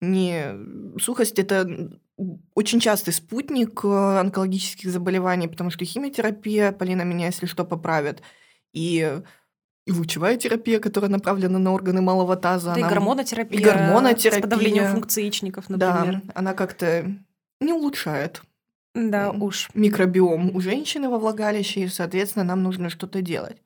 не... сухость – это очень частый спутник э, онкологических заболеваний, потому что химиотерапия, Полина меня, если что, поправит, и, и лучевая терапия, которая направлена на органы малого таза. Да и она- гормонотерапия. и гормонотерапия. С подавлением функции яичников, например. Да, она как-то не улучшает Да, уж. микробиом у женщины во влагалище, и, соответственно, нам нужно что-то делать.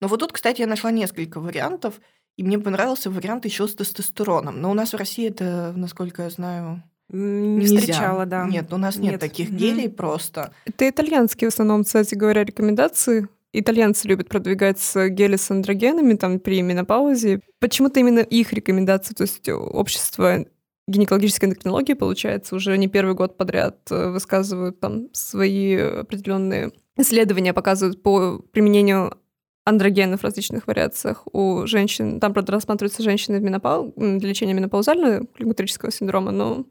Но вот тут, кстати, я нашла несколько вариантов, и мне понравился вариант еще с тестостероном. Но у нас в России это, насколько я знаю, Не нельзя. встречала, да. Нет, у нас нет, Нет. таких гелей просто. Это итальянские в основном, кстати говоря, рекомендации. Итальянцы любят продвигать гели с андрогенами там, при менопаузе. Почему-то именно их рекомендации, то есть общество гинекологической эндокринологии, получается, уже не первый год подряд э, высказывают там свои определенные исследования, показывают по применению андрогенов в различных вариациях у женщин. Там, правда, рассматриваются женщины в менопау... для лечения менопаузального климактерического синдрома, но,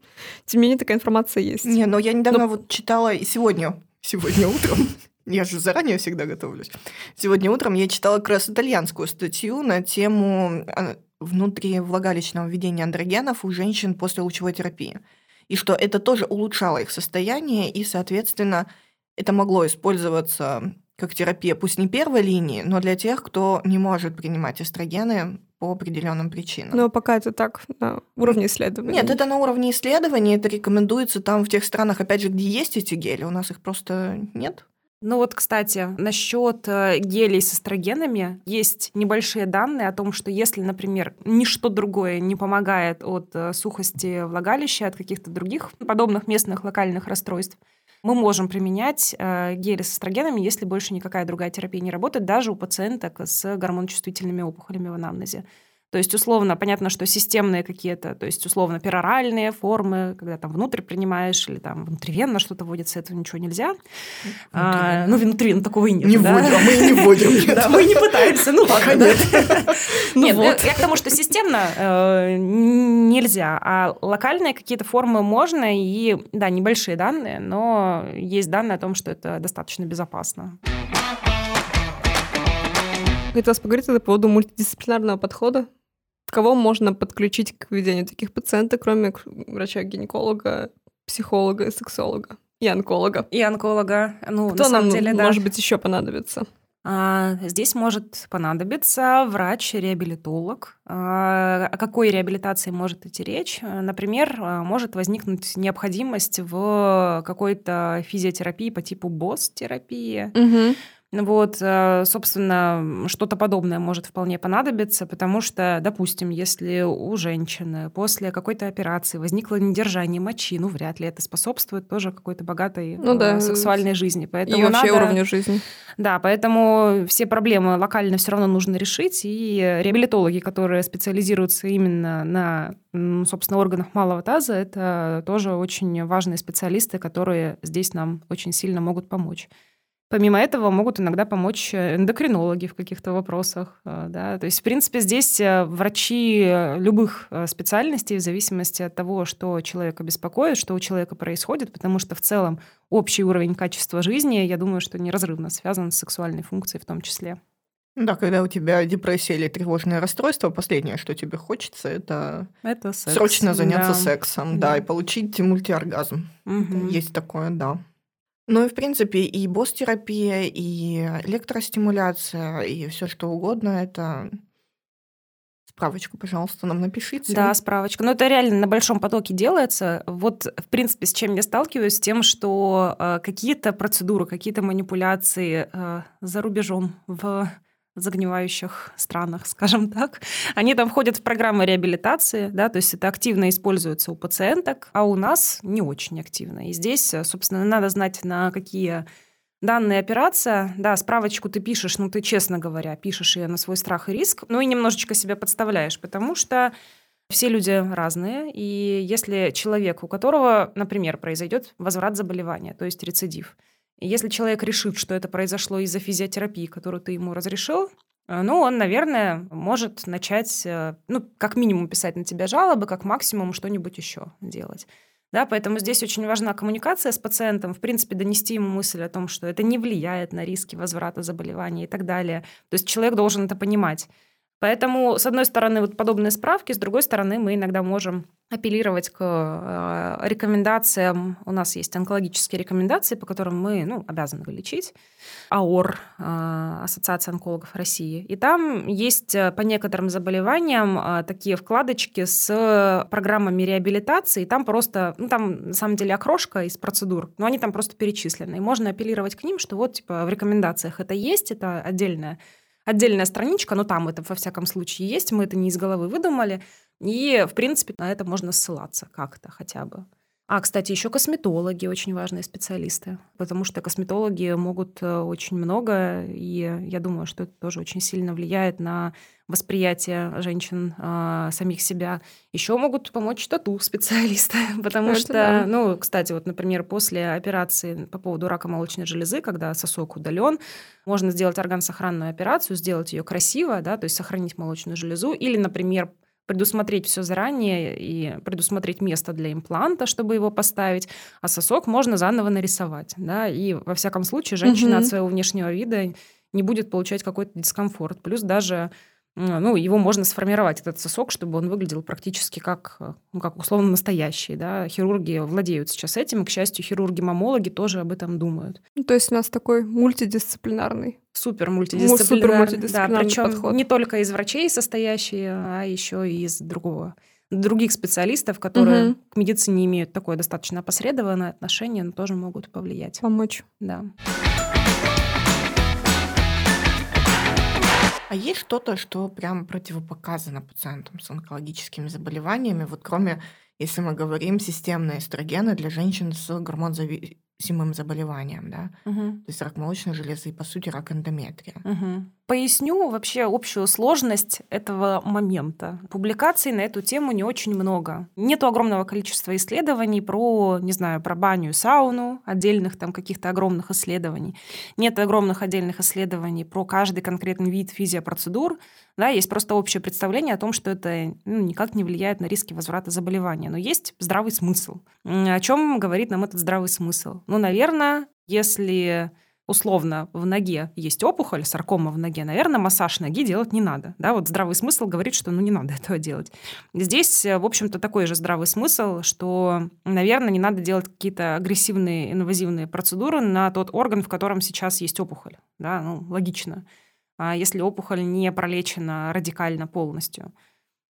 тем не менее, такая информация есть. Не, но я недавно вот читала, и сегодня, сегодня утром, я же заранее всегда готовлюсь, сегодня утром я читала как раз итальянскую статью на тему а, внутривлагалищного введения андрогенов у женщин после лучевой терапии. И что это тоже улучшало их состояние, и, соответственно, это могло использоваться как терапия, пусть не первой линии, но для тех, кто не может принимать эстрогены по определенным причинам. Но пока это так, на уровне исследований. Нет, это на уровне исследований, это рекомендуется там в тех странах, опять же, где есть эти гели, у нас их просто нет. Ну вот, кстати, насчет э, гелей с эстрогенами есть небольшие данные о том, что если, например, ничто другое не помогает от э, сухости влагалища, от каких-то других подобных местных локальных расстройств, мы можем применять э, гели с эстрогенами, если больше никакая другая терапия не работает, даже у пациенток с гормоночувствительными опухолями в анамнезе. То есть, условно, понятно, что системные какие-то, то есть, условно, пероральные формы, когда там внутрь принимаешь или там внутривенно что-то вводится, этого ничего нельзя. А, ну, внутривенно такого и нет. Не да? вводим, а мы не вводим. Да, мы не пытаемся, ну Пока ладно. нет. Нет, Ну я к тому, что системно э, нельзя, а локальные какие-то формы можно, и, да, небольшие данные, но есть данные о том, что это достаточно безопасно. Хотела вас поговорить по поводу мультидисциплинарного подхода. Кого можно подключить к ведению таких пациентов, кроме врача-гинеколога, психолога, сексолога и онколога? И онколога, ну, Кто на самом нам, деле, да. может быть, еще понадобится? А, Здесь может понадобиться врач-реабилитолог. А, О какой реабилитации может идти речь? Например, а, может возникнуть необходимость в какой-то физиотерапии по типу БОС-терапии. Вот, э, собственно, что-то подобное может вполне понадобиться, потому что, допустим, если у женщины после какой-то операции возникло недержание мочи, ну, вряд ли это способствует тоже какой-то богатой Ну э, да, сексуальной жизни. Поэтому и вообще надо... уровню жизни. Да, поэтому все проблемы локально все равно нужно решить, и реабилитологи, которые специализируются именно на, собственно, органах малого таза, это тоже очень важные специалисты, которые здесь нам очень сильно могут помочь. Помимо этого могут иногда помочь эндокринологи в каких-то вопросах. э, Да? То есть, в принципе, здесь э, врачи э, любых э, специальностей, в зависимости от того, что человека беспокоит, что у человека происходит, потому что в целом общий уровень качества жизни, я думаю, что неразрывно связан с сексуальной функцией в том числе. Да, когда у тебя депрессия или тревожное расстройство, последнее, что тебе хочется, это Это секс. срочно заняться да. сексом, да, Да. и получить мультиоргазм. Мгм. Есть такое, да. Ну и, в принципе, и босс-терапия, и электростимуляция, и все что угодно, это... Справочку, пожалуйста, нам напишите. Да, справочка. Но это реально на большом потоке делается. Вот, в принципе, с чем я сталкиваюсь, с тем, что э, какие-то процедуры, какие-то манипуляции э, за рубежом в загнивающих странах, скажем так, они там входят в программы реабилитации, да, то есть это активно используется у пациенток, а у нас не очень активно. И здесь, э, собственно, надо знать, на какие данные операция, да, справочку ты пишешь, ну, ты, честно говоря, пишешь ее на свой страх и риск, ну, и немножечко себя подставляешь, потому что все люди разные, и если человек, у которого, например, произойдет возврат заболевания, то есть рецидив, если человек решит, что это произошло из-за физиотерапии, которую ты ему разрешил, э, ну, он, наверное, может начать, э, ну, как минимум писать на тебя жалобы, как максимум что-нибудь еще делать. Да, поэтому здесь очень важна коммуникация с пациентом, в принципе, донести ему мысль о том, что это не влияет на риски возврата заболевания и так далее. То есть человек должен это понимать. Поэтому, с одной стороны, вот подобные справки, с другой стороны, мы иногда можем апеллировать к э, рекомендациям. У нас есть онкологические рекомендации, по которым мы ну, обязаны вылечить. АОР, э, Ассоциация онкологов России. И там есть э, по некоторым заболеваниям э, такие вкладочки с программами реабилитации. И там просто, ну там на самом деле окрошка из процедур, но они там просто перечислены. И можно апеллировать к ним, что вот типа в рекомендациях это есть, это отдельная отдельная страничка, но там это во всяком случае есть, мы это не из головы выдумали, и, в принципе, на это можно ссылаться как-то хотя бы. А, кстати, еще косметологи очень важные специалисты, потому что косметологи могут э, очень много, и я думаю, что это тоже очень сильно влияет на восприятие женщин э, самих себя. Еще могут помочь тату-специалисты, потому Это что, да. ну, кстати, вот, например, после операции по поводу рака молочной железы, когда сосок удален, можно сделать органсохранную операцию, сделать ее красиво, да, то есть сохранить молочную железу, или, например, предусмотреть все заранее и предусмотреть место для импланта, чтобы его поставить, а сосок можно заново нарисовать, да, и во всяком случае женщина Мгм. от своего внешнего вида не будет получать какой-то дискомфорт. Плюс даже ну, его можно сформировать, этот сосок, чтобы он выглядел практически как, ну, как условно настоящий. Да? Хирурги владеют сейчас этим, и, к счастью, хирурги-мамологи тоже об этом думают. Ну, то есть у нас такой мультидисциплинарный. Супер мультидисциплинарный. Супер мультидисциплинарный да, причем подход. не только из врачей состоящие, а еще и из другого других специалистов, которые Мгм. к медицине имеют такое достаточно опосредованное отношение, но тоже могут повлиять. Помочь. Да. А есть что-то, что прям противопоказано пациентам с онкологическими заболеваниями? Вот кроме, если мы говорим, системные эстрогены для женщин с гормонзависимым заболеванием, да? Мгм. То есть рак молочной железы и, по сути, рак эндометрия. Мгм. Поясню вообще общую сложность этого момента. Публикаций на эту тему не очень много. Нету огромного количества исследований про, не знаю, про баню и сауну, отдельных там каких-то огромных исследований. Нет огромных отдельных исследований про каждый конкретный вид физиопроцедур. Да, есть просто общее представление о том, что это ну, никак не влияет на риски возврата заболевания. Но есть здравый смысл. О чем говорит нам этот здравый смысл? Ну, наверное, если условно в ноге есть опухоль, саркома в ноге, наверное, массаж ноги делать не надо. Да, вот здравый смысл говорит, что ну не надо этого делать. Здесь, э, в общем-то, такой же здравый смысл, что, наверное, не надо делать какие-то агрессивные инвазивные процедуры на тот орган, в котором сейчас есть опухоль. Да, ну, логично. А если опухоль не пролечена радикально полностью.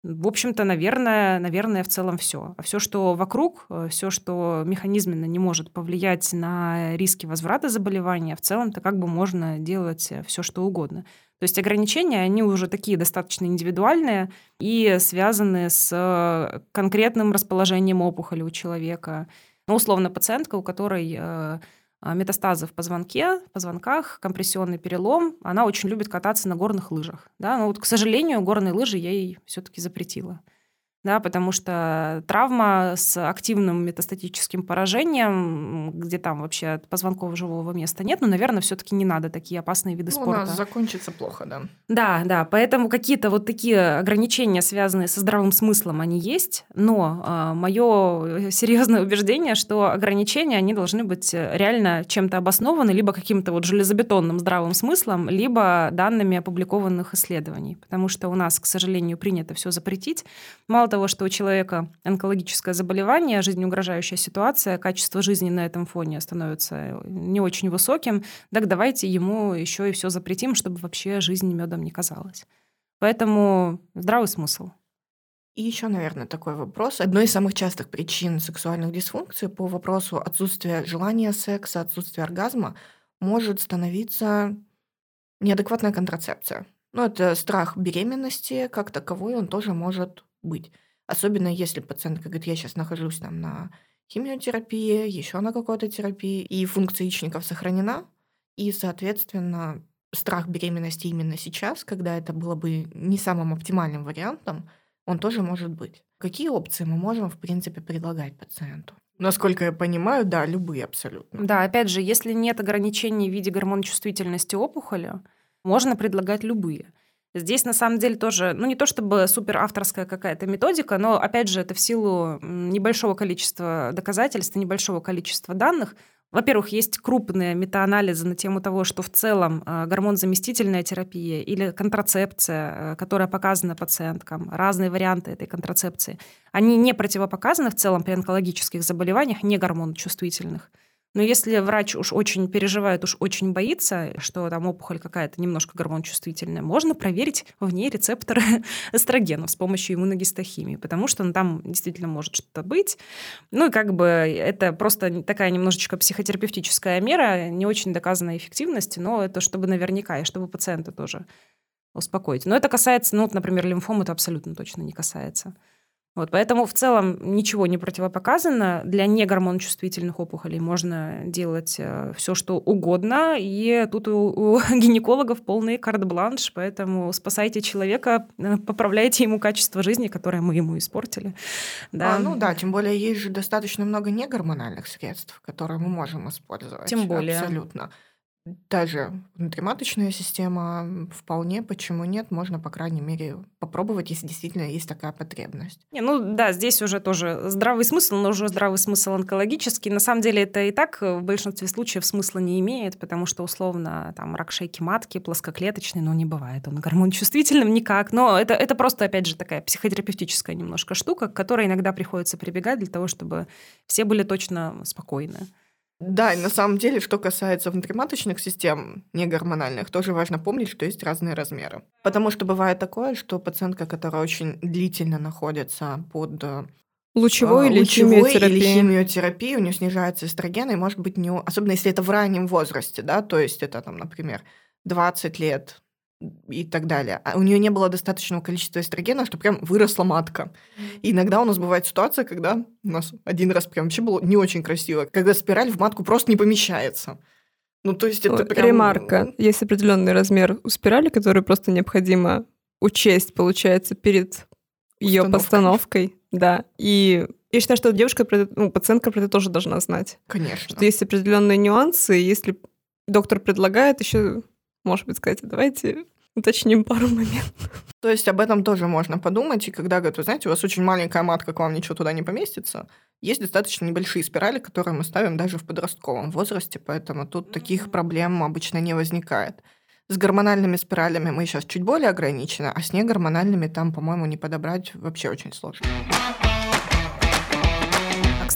В общем-то, наверное, наверное, в целом все. А все, что вокруг, все, что механизменно не может повлиять на риски возврата заболевания, в целом-то как бы можно делать все, что угодно. То есть ограничения, они уже такие достаточно индивидуальные и связаны с конкретным расположением опухоли у человека. Ну, условно, пациентка, у которой э, метастазы в позвонке, позвонках, компрессионный перелом, она очень любит кататься на горных лыжах. Да? Но вот, к сожалению, горные лыжи я ей все-таки запретила. Да, потому что травма с активным метастатическим поражением, где там вообще от позвонков живого места нет, ну, наверное, все-таки не надо такие опасные виды Ну, у спорта. нас закончится плохо, да. Да, да, поэтому какие-то вот такие ограничения, связанные со здравым смыслом, они есть, но мое серьезное убеждение, что ограничения, они должны быть реально чем-то обоснованы, либо каким-то вот железобетонным здравым смыслом, либо данными опубликованных исследований, потому что у нас, к сожалению, принято все запретить. Мало того, что у человека онкологическое заболевание, жизнеугрожающая ситуация, качество жизни на этом фоне становится не очень высоким, так давайте ему еще и все запретим, чтобы вообще жизнь медом не казалась. Поэтому здравый смысл. И еще, наверное, такой вопрос. Одной из самых частых причин сексуальных дисфункций по вопросу отсутствия желания секса, отсутствия оргазма может становиться неадекватная контрацепция. Ну, это страх беременности как таковой, он тоже может быть. Особенно если пациентка говорит, я сейчас нахожусь там на химиотерапии, еще на какой-то терапии, и функция яичников сохранена, и, соответственно, страх беременности именно сейчас, когда это было бы не самым оптимальным вариантом, он тоже может быть. Какие опции мы можем, в принципе, предлагать пациенту? Насколько я понимаю, да, любые абсолютно. Да, опять же, если нет ограничений в виде гормоночувствительности опухоли, можно предлагать любые. Здесь, на самом деле, тоже, ну, не то чтобы супер авторская какая-то методика, но, опять же, это в силу небольшого количества доказательств, небольшого количества данных. Во-первых, есть крупные метаанализы на тему того, что в целом гормонзаместительная терапия или контрацепция, которая показана пациенткам, разные варианты этой контрацепции, они не противопоказаны в целом при онкологических заболеваниях, не гормоночувствительных. Но если врач уж очень переживает, уж очень боится, что там опухоль какая-то немножко гормончувствительная, можно проверить в ней рецепторы эстрогенов с помощью иммуногистохимии, потому что ну, там действительно может что-то быть. Ну и как бы это просто такая немножечко психотерапевтическая мера, не очень доказанная эффективность, но это чтобы наверняка, и чтобы пациента тоже успокоить. Но это касается, ну, вот, например, лимфом это абсолютно точно не касается. Вот, поэтому в целом ничего не противопоказано. Для негормоночувствительных опухолей можно делать все, что угодно. И тут у, у гинекологов полный карт-бланш, поэтому спасайте человека, поправляйте ему качество жизни, которое мы ему испортили. Да. А, ну да, тем более есть же достаточно много негормональных средств, которые мы можем использовать. Тем более. Абсолютно. Даже внутриматочная система вполне, почему нет, можно, по крайней мере, попробовать, если действительно есть такая потребность. Не, ну да, здесь уже тоже здравый смысл, но уже здравый смысл онкологический. На самом деле это и так в большинстве случаев смысла не имеет, потому что условно там рак шейки матки, плоскоклеточный, ну не бывает он гормон чувствительным никак. Но это, это просто, опять же, такая психотерапевтическая немножко штука, к которой иногда приходится прибегать для того, чтобы все были точно спокойны. Да, и на самом деле, что касается внутриматочных систем, не гормональных, тоже важно помнить, что есть разные размеры. Потому что бывает такое, что пациентка, которая очень длительно находится под э, Лучевой, или, лучевой химиотерапии. или химиотерапии, у нее снижается эстроген, и может быть не... Особенно если это в раннем возрасте, да, то есть это там, например, 20 лет, и так далее. А у нее не было достаточного количества эстрогена, что прям выросла матка. И иногда у нас бывает ситуация, когда у нас один раз прям вообще было не очень красиво, когда спираль в матку просто не помещается. Ну, то есть это прям... Ремарка. Есть определенный размер у спирали, который просто необходимо учесть, получается, перед ее постановкой. Да. И я считаю, что девушка, ну, пациентка про это тоже должна знать. Конечно. Что есть определенные нюансы, если доктор предлагает еще может быть, сказать, давайте уточним пару моментов. То есть об этом тоже можно подумать, и когда говорят, вы знаете, у вас очень маленькая матка, к вам ничего туда не поместится, есть достаточно небольшие спирали, которые мы ставим даже в подростковом возрасте, поэтому тут таких проблем обычно не возникает. С гормональными спиралями мы сейчас чуть более ограничены, а с негормональными там, по-моему, не подобрать вообще очень сложно.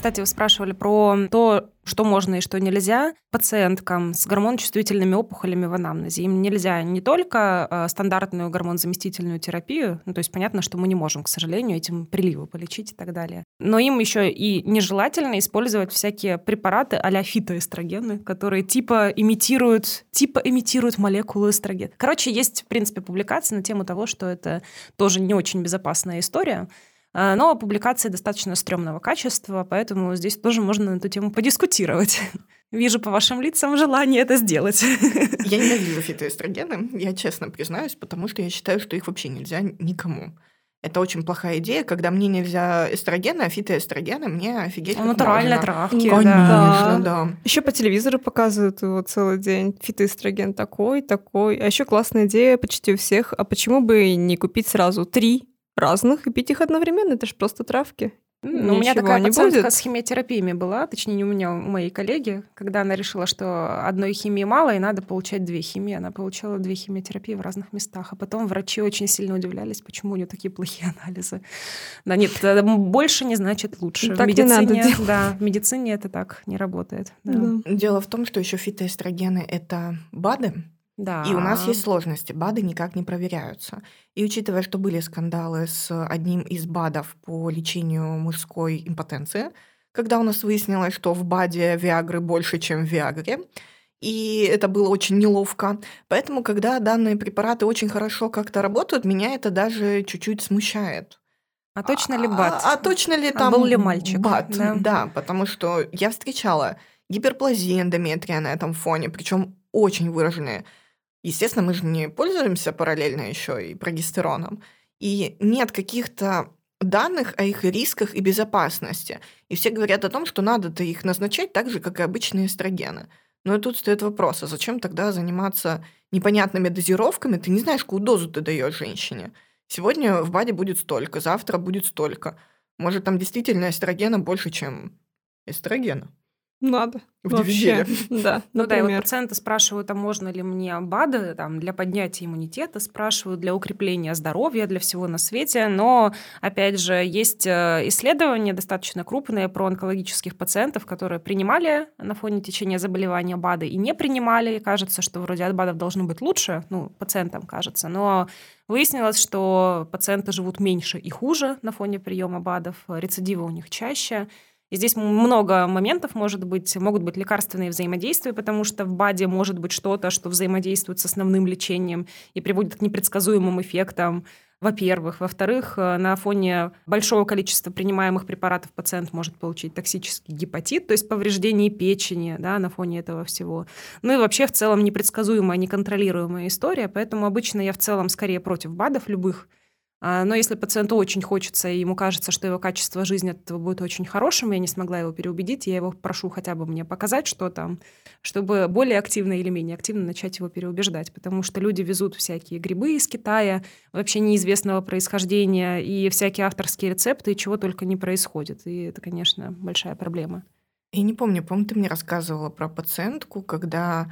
Кстати, вы спрашивали про то, что можно и что нельзя пациенткам с гормоночувствительными опухолями в анамнезе. Им нельзя не только э, стандартную гормонзаместительную терапию, ну, то есть понятно, что мы не можем, к сожалению, этим приливы полечить и так далее, но им еще и нежелательно использовать всякие препараты а-ля фитоэстрогены, которые типа имитируют, типа имитируют молекулу эстрогена. Короче, есть, в принципе, публикации на тему того, что это тоже не очень безопасная история, но публикации достаточно стрёмного качества, поэтому здесь тоже можно на эту тему подискутировать. Вижу по вашим лицам желание это сделать. Я ненавижу фитоэстрогены, я честно признаюсь, потому что я считаю, что их вообще нельзя никому. Это очень плохая идея, когда мне нельзя эстрогены, а фитоэстрогены мне офигеть ну, Натуральные травки. Конечно, да. да. Еще по телевизору показывают его целый день. Фитоэстроген такой, такой. А еще классная идея почти у всех. А почему бы не купить сразу три разных и пить их одновременно. Это же просто травки. Ну, у меня такая пациентка будет. с химиотерапиями была, точнее, не у меня, у моей коллеги, когда она решила, что одной химии мало, и надо получать две химии. Она получала две химиотерапии в разных местах. А потом врачи очень сильно удивлялись, почему у нее такие плохие анализы. Да нет, больше не значит лучше. Так в медицине, не надо да, в медицине это так не работает. Да. Да. Дело в том, что еще фитоэстрогены – это БАДы, да. И у нас есть сложности. БАДы никак не проверяются. И учитывая, что были скандалы с одним из БАДов по лечению мужской импотенции, когда у нас выяснилось, что в БАДе Виагры больше, чем в Виагре, и это было очень неловко. Поэтому, когда данные препараты очень хорошо как-то работают, меня это даже чуть-чуть смущает. А точно ли БАД? А, а точно ли а там был ли мальчик? БАД? Да. да, потому что я встречала гиперплазия эндометрия на этом фоне, причем очень выраженные. Естественно, мы же не пользуемся параллельно еще и прогестероном. И нет каких-то данных о их рисках и безопасности. И все говорят о том, что надо-то их назначать так же, как и обычные эстрогены. Но и тут стоит вопрос, а зачем тогда заниматься непонятными дозировками? Ты не знаешь, какую дозу ты даешь женщине. Сегодня в БАДе будет столько, завтра будет столько. Может, там действительно эстрогена больше, чем эстрогена. Надо. В Вообще, да. Ну да, и вот пациенты спрашивают, а можно ли мне БАДы там, для поднятия иммунитета, спрашивают для укрепления здоровья, для всего на свете. Но, опять же, есть э, исследования достаточно крупные про онкологических пациентов, которые принимали на фоне течения заболевания БАДы и не принимали. И кажется, что вроде от БАДов должно быть лучше, ну, пациентам кажется. Но выяснилось, что пациенты живут меньше и хуже на фоне приема БАДов, рецидивы у них чаще. И здесь много моментов может быть, могут быть лекарственные взаимодействия, потому что в БАДе может быть что-то, что взаимодействует с основным лечением и приводит к непредсказуемым эффектам, во-первых. Во-вторых, э, на фоне большого количества принимаемых препаратов пациент может получить токсический гепатит, то есть повреждение печени да, на фоне этого всего. Ну и вообще в целом непредсказуемая, неконтролируемая история, поэтому обычно я в целом скорее против БАДов любых, но если пациенту очень хочется, и ему кажется, что его качество жизни от этого будет очень хорошим, я не смогла его переубедить, я его прошу хотя бы мне показать, что там, чтобы более активно или менее активно начать его переубеждать. Потому что люди везут всякие грибы из Китая, вообще неизвестного происхождения, и всякие авторские рецепты, и чего только не происходит. И это, конечно, большая проблема. Я не помню, помню, ты мне рассказывала про пациентку, когда а,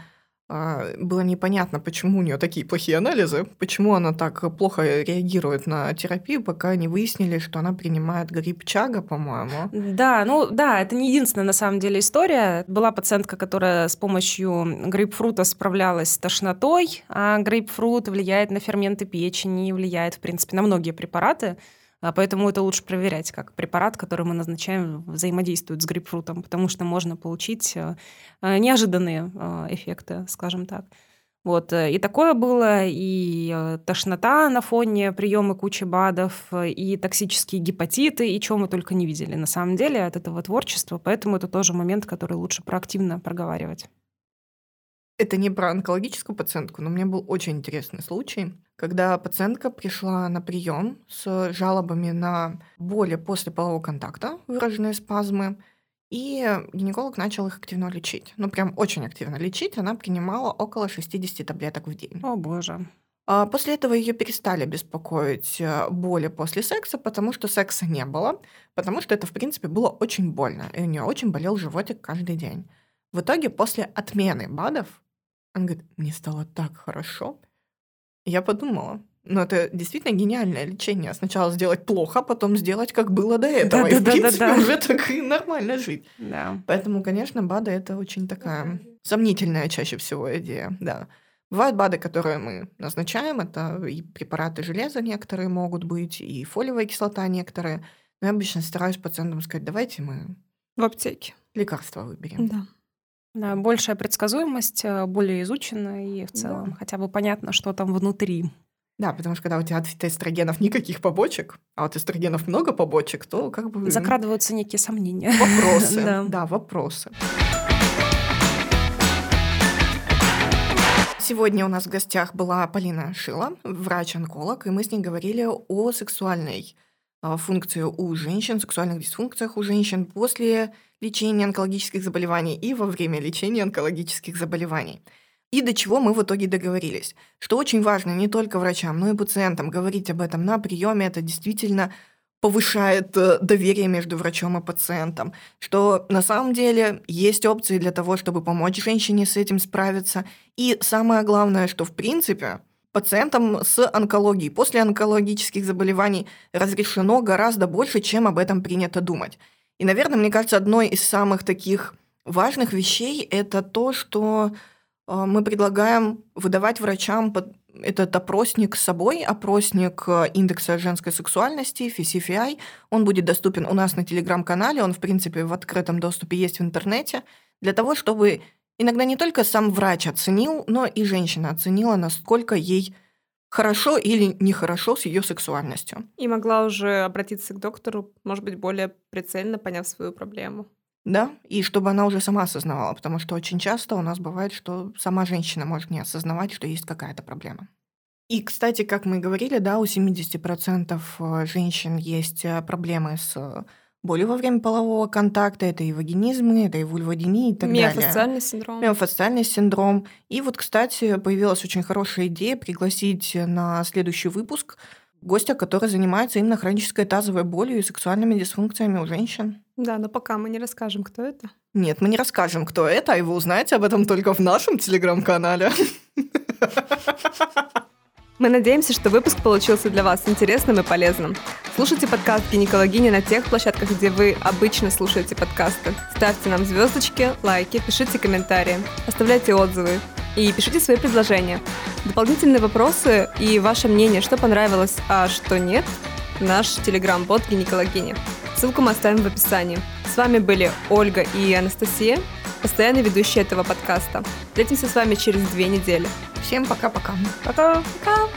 было непонятно, почему у нее такие плохие анализы, почему она так плохо реагирует на терапию, пока не выяснили, что она принимает грипп Чага, по-моему. Да, ну да, это не единственная на самом деле история. Была пациентка, которая с помощью грейпфрута справлялась с тошнотой, а грейпфрут влияет на ферменты печени, влияет, в принципе, на многие препараты. А поэтому это лучше проверять, как препарат, который мы назначаем, взаимодействует с грейпфрутом, потому что можно получить э, э, неожиданные э, эффекты, скажем так. Вот. И такое было, и тошнота на фоне приема кучи БАДов, и токсические гепатиты, и чего мы только не видели на самом деле от этого творчества. Поэтому это тоже момент, который лучше проактивно проговаривать. Это не про онкологическую пациентку, но у меня был очень интересный случай, когда пациентка пришла на прием с жалобами на боли после полового контакта, выраженные спазмы, и гинеколог начал их активно лечить. Ну, прям очень активно лечить. Она принимала около 60 таблеток в день. О, боже. А после этого ее перестали беспокоить э, боли после секса, потому что секса не было, потому что это, в принципе, было очень больно, и у нее очень болел животик каждый день. В итоге, после отмены БАДов, он говорит, мне стало так хорошо. Я подумала, ну, это действительно гениальное лечение. Сначала сделать плохо, а потом сделать, как было до этого. Да, и, да, в да, принципе, да, да. уже так и нормально жить. Да. Поэтому, конечно, БАДы — это очень такая сомнительная чаще всего идея, да. Бывают БАДы, которые мы назначаем, это и препараты железа некоторые могут быть, и фолиевая кислота некоторые. Но я обычно стараюсь пациентам сказать, давайте мы... В аптеке. Лекарства выберем. Да. Да, большая предсказуемость, э, более изучена, и в целом да. хотя бы понятно, что там внутри. Да, потому что когда у тебя от фитоэстрогенов никаких побочек, а от эстрогенов много побочек, то как бы... Закрадываются некие сомнения. Вопросы. да. да, вопросы. Сегодня у нас в гостях была Полина Шила, врач-онколог, и мы с ней говорили о сексуальной а, функции у женщин, сексуальных дисфункциях у женщин после лечения онкологических заболеваний и во время лечения онкологических заболеваний. И до чего мы в итоге договорились. Что очень важно не только врачам, но и пациентам говорить об этом на приеме, это действительно повышает э, доверие между врачом и пациентом, что на самом деле есть опции для того, чтобы помочь женщине с этим справиться. И самое главное, что в принципе пациентам с онкологией после онкологических заболеваний разрешено гораздо больше, чем об этом принято думать. И, наверное, мне кажется, одной из самых таких важных вещей это то, что э, мы предлагаем выдавать врачам этот опросник с собой, опросник э, индекса женской сексуальности, FCFI. Он будет доступен у нас на телеграм-канале, он, в принципе, в открытом доступе есть в интернете, для того, чтобы иногда не только сам врач оценил, но и женщина оценила, насколько ей хорошо или нехорошо с ее сексуальностью. И могла уже обратиться к доктору, может быть, более прицельно поняв свою проблему. Да, и чтобы она уже сама осознавала, потому что очень часто у нас бывает, что сама женщина может не осознавать, что есть какая-то проблема. И, кстати, как мы говорили, да, у 70% э, женщин есть э, проблемы с э, боли во время полового контакта, это и вагинизмы, это и вульводинии и так Миофасциальный синдром. Миофасциальный синдром. И вот, кстати, появилась очень хорошая идея пригласить на следующий выпуск гостя, который занимается именно хронической тазовой болью и сексуальными дисфункциями у женщин. Да, но пока мы не расскажем, кто это. Нет, мы не расскажем, кто это, и вы узнаете об этом только в нашем телеграм-канале. Мы надеемся, что выпуск получился для вас интересным и полезным. Слушайте подкаст «Гинекологини» на тех площадках, где вы обычно слушаете подкасты. Ставьте нам звездочки, лайки, пишите комментарии, оставляйте отзывы и пишите свои предложения. Дополнительные вопросы и ваше мнение, что понравилось, а что нет, наш телеграм-бот «Гинекологини». Ссылку мы оставим в описании. С вами были Ольга и Анастасия, постоянные ведущие этого подкаста. Встретимся с вами через две недели. Всем пока-пока. Пока. Пока.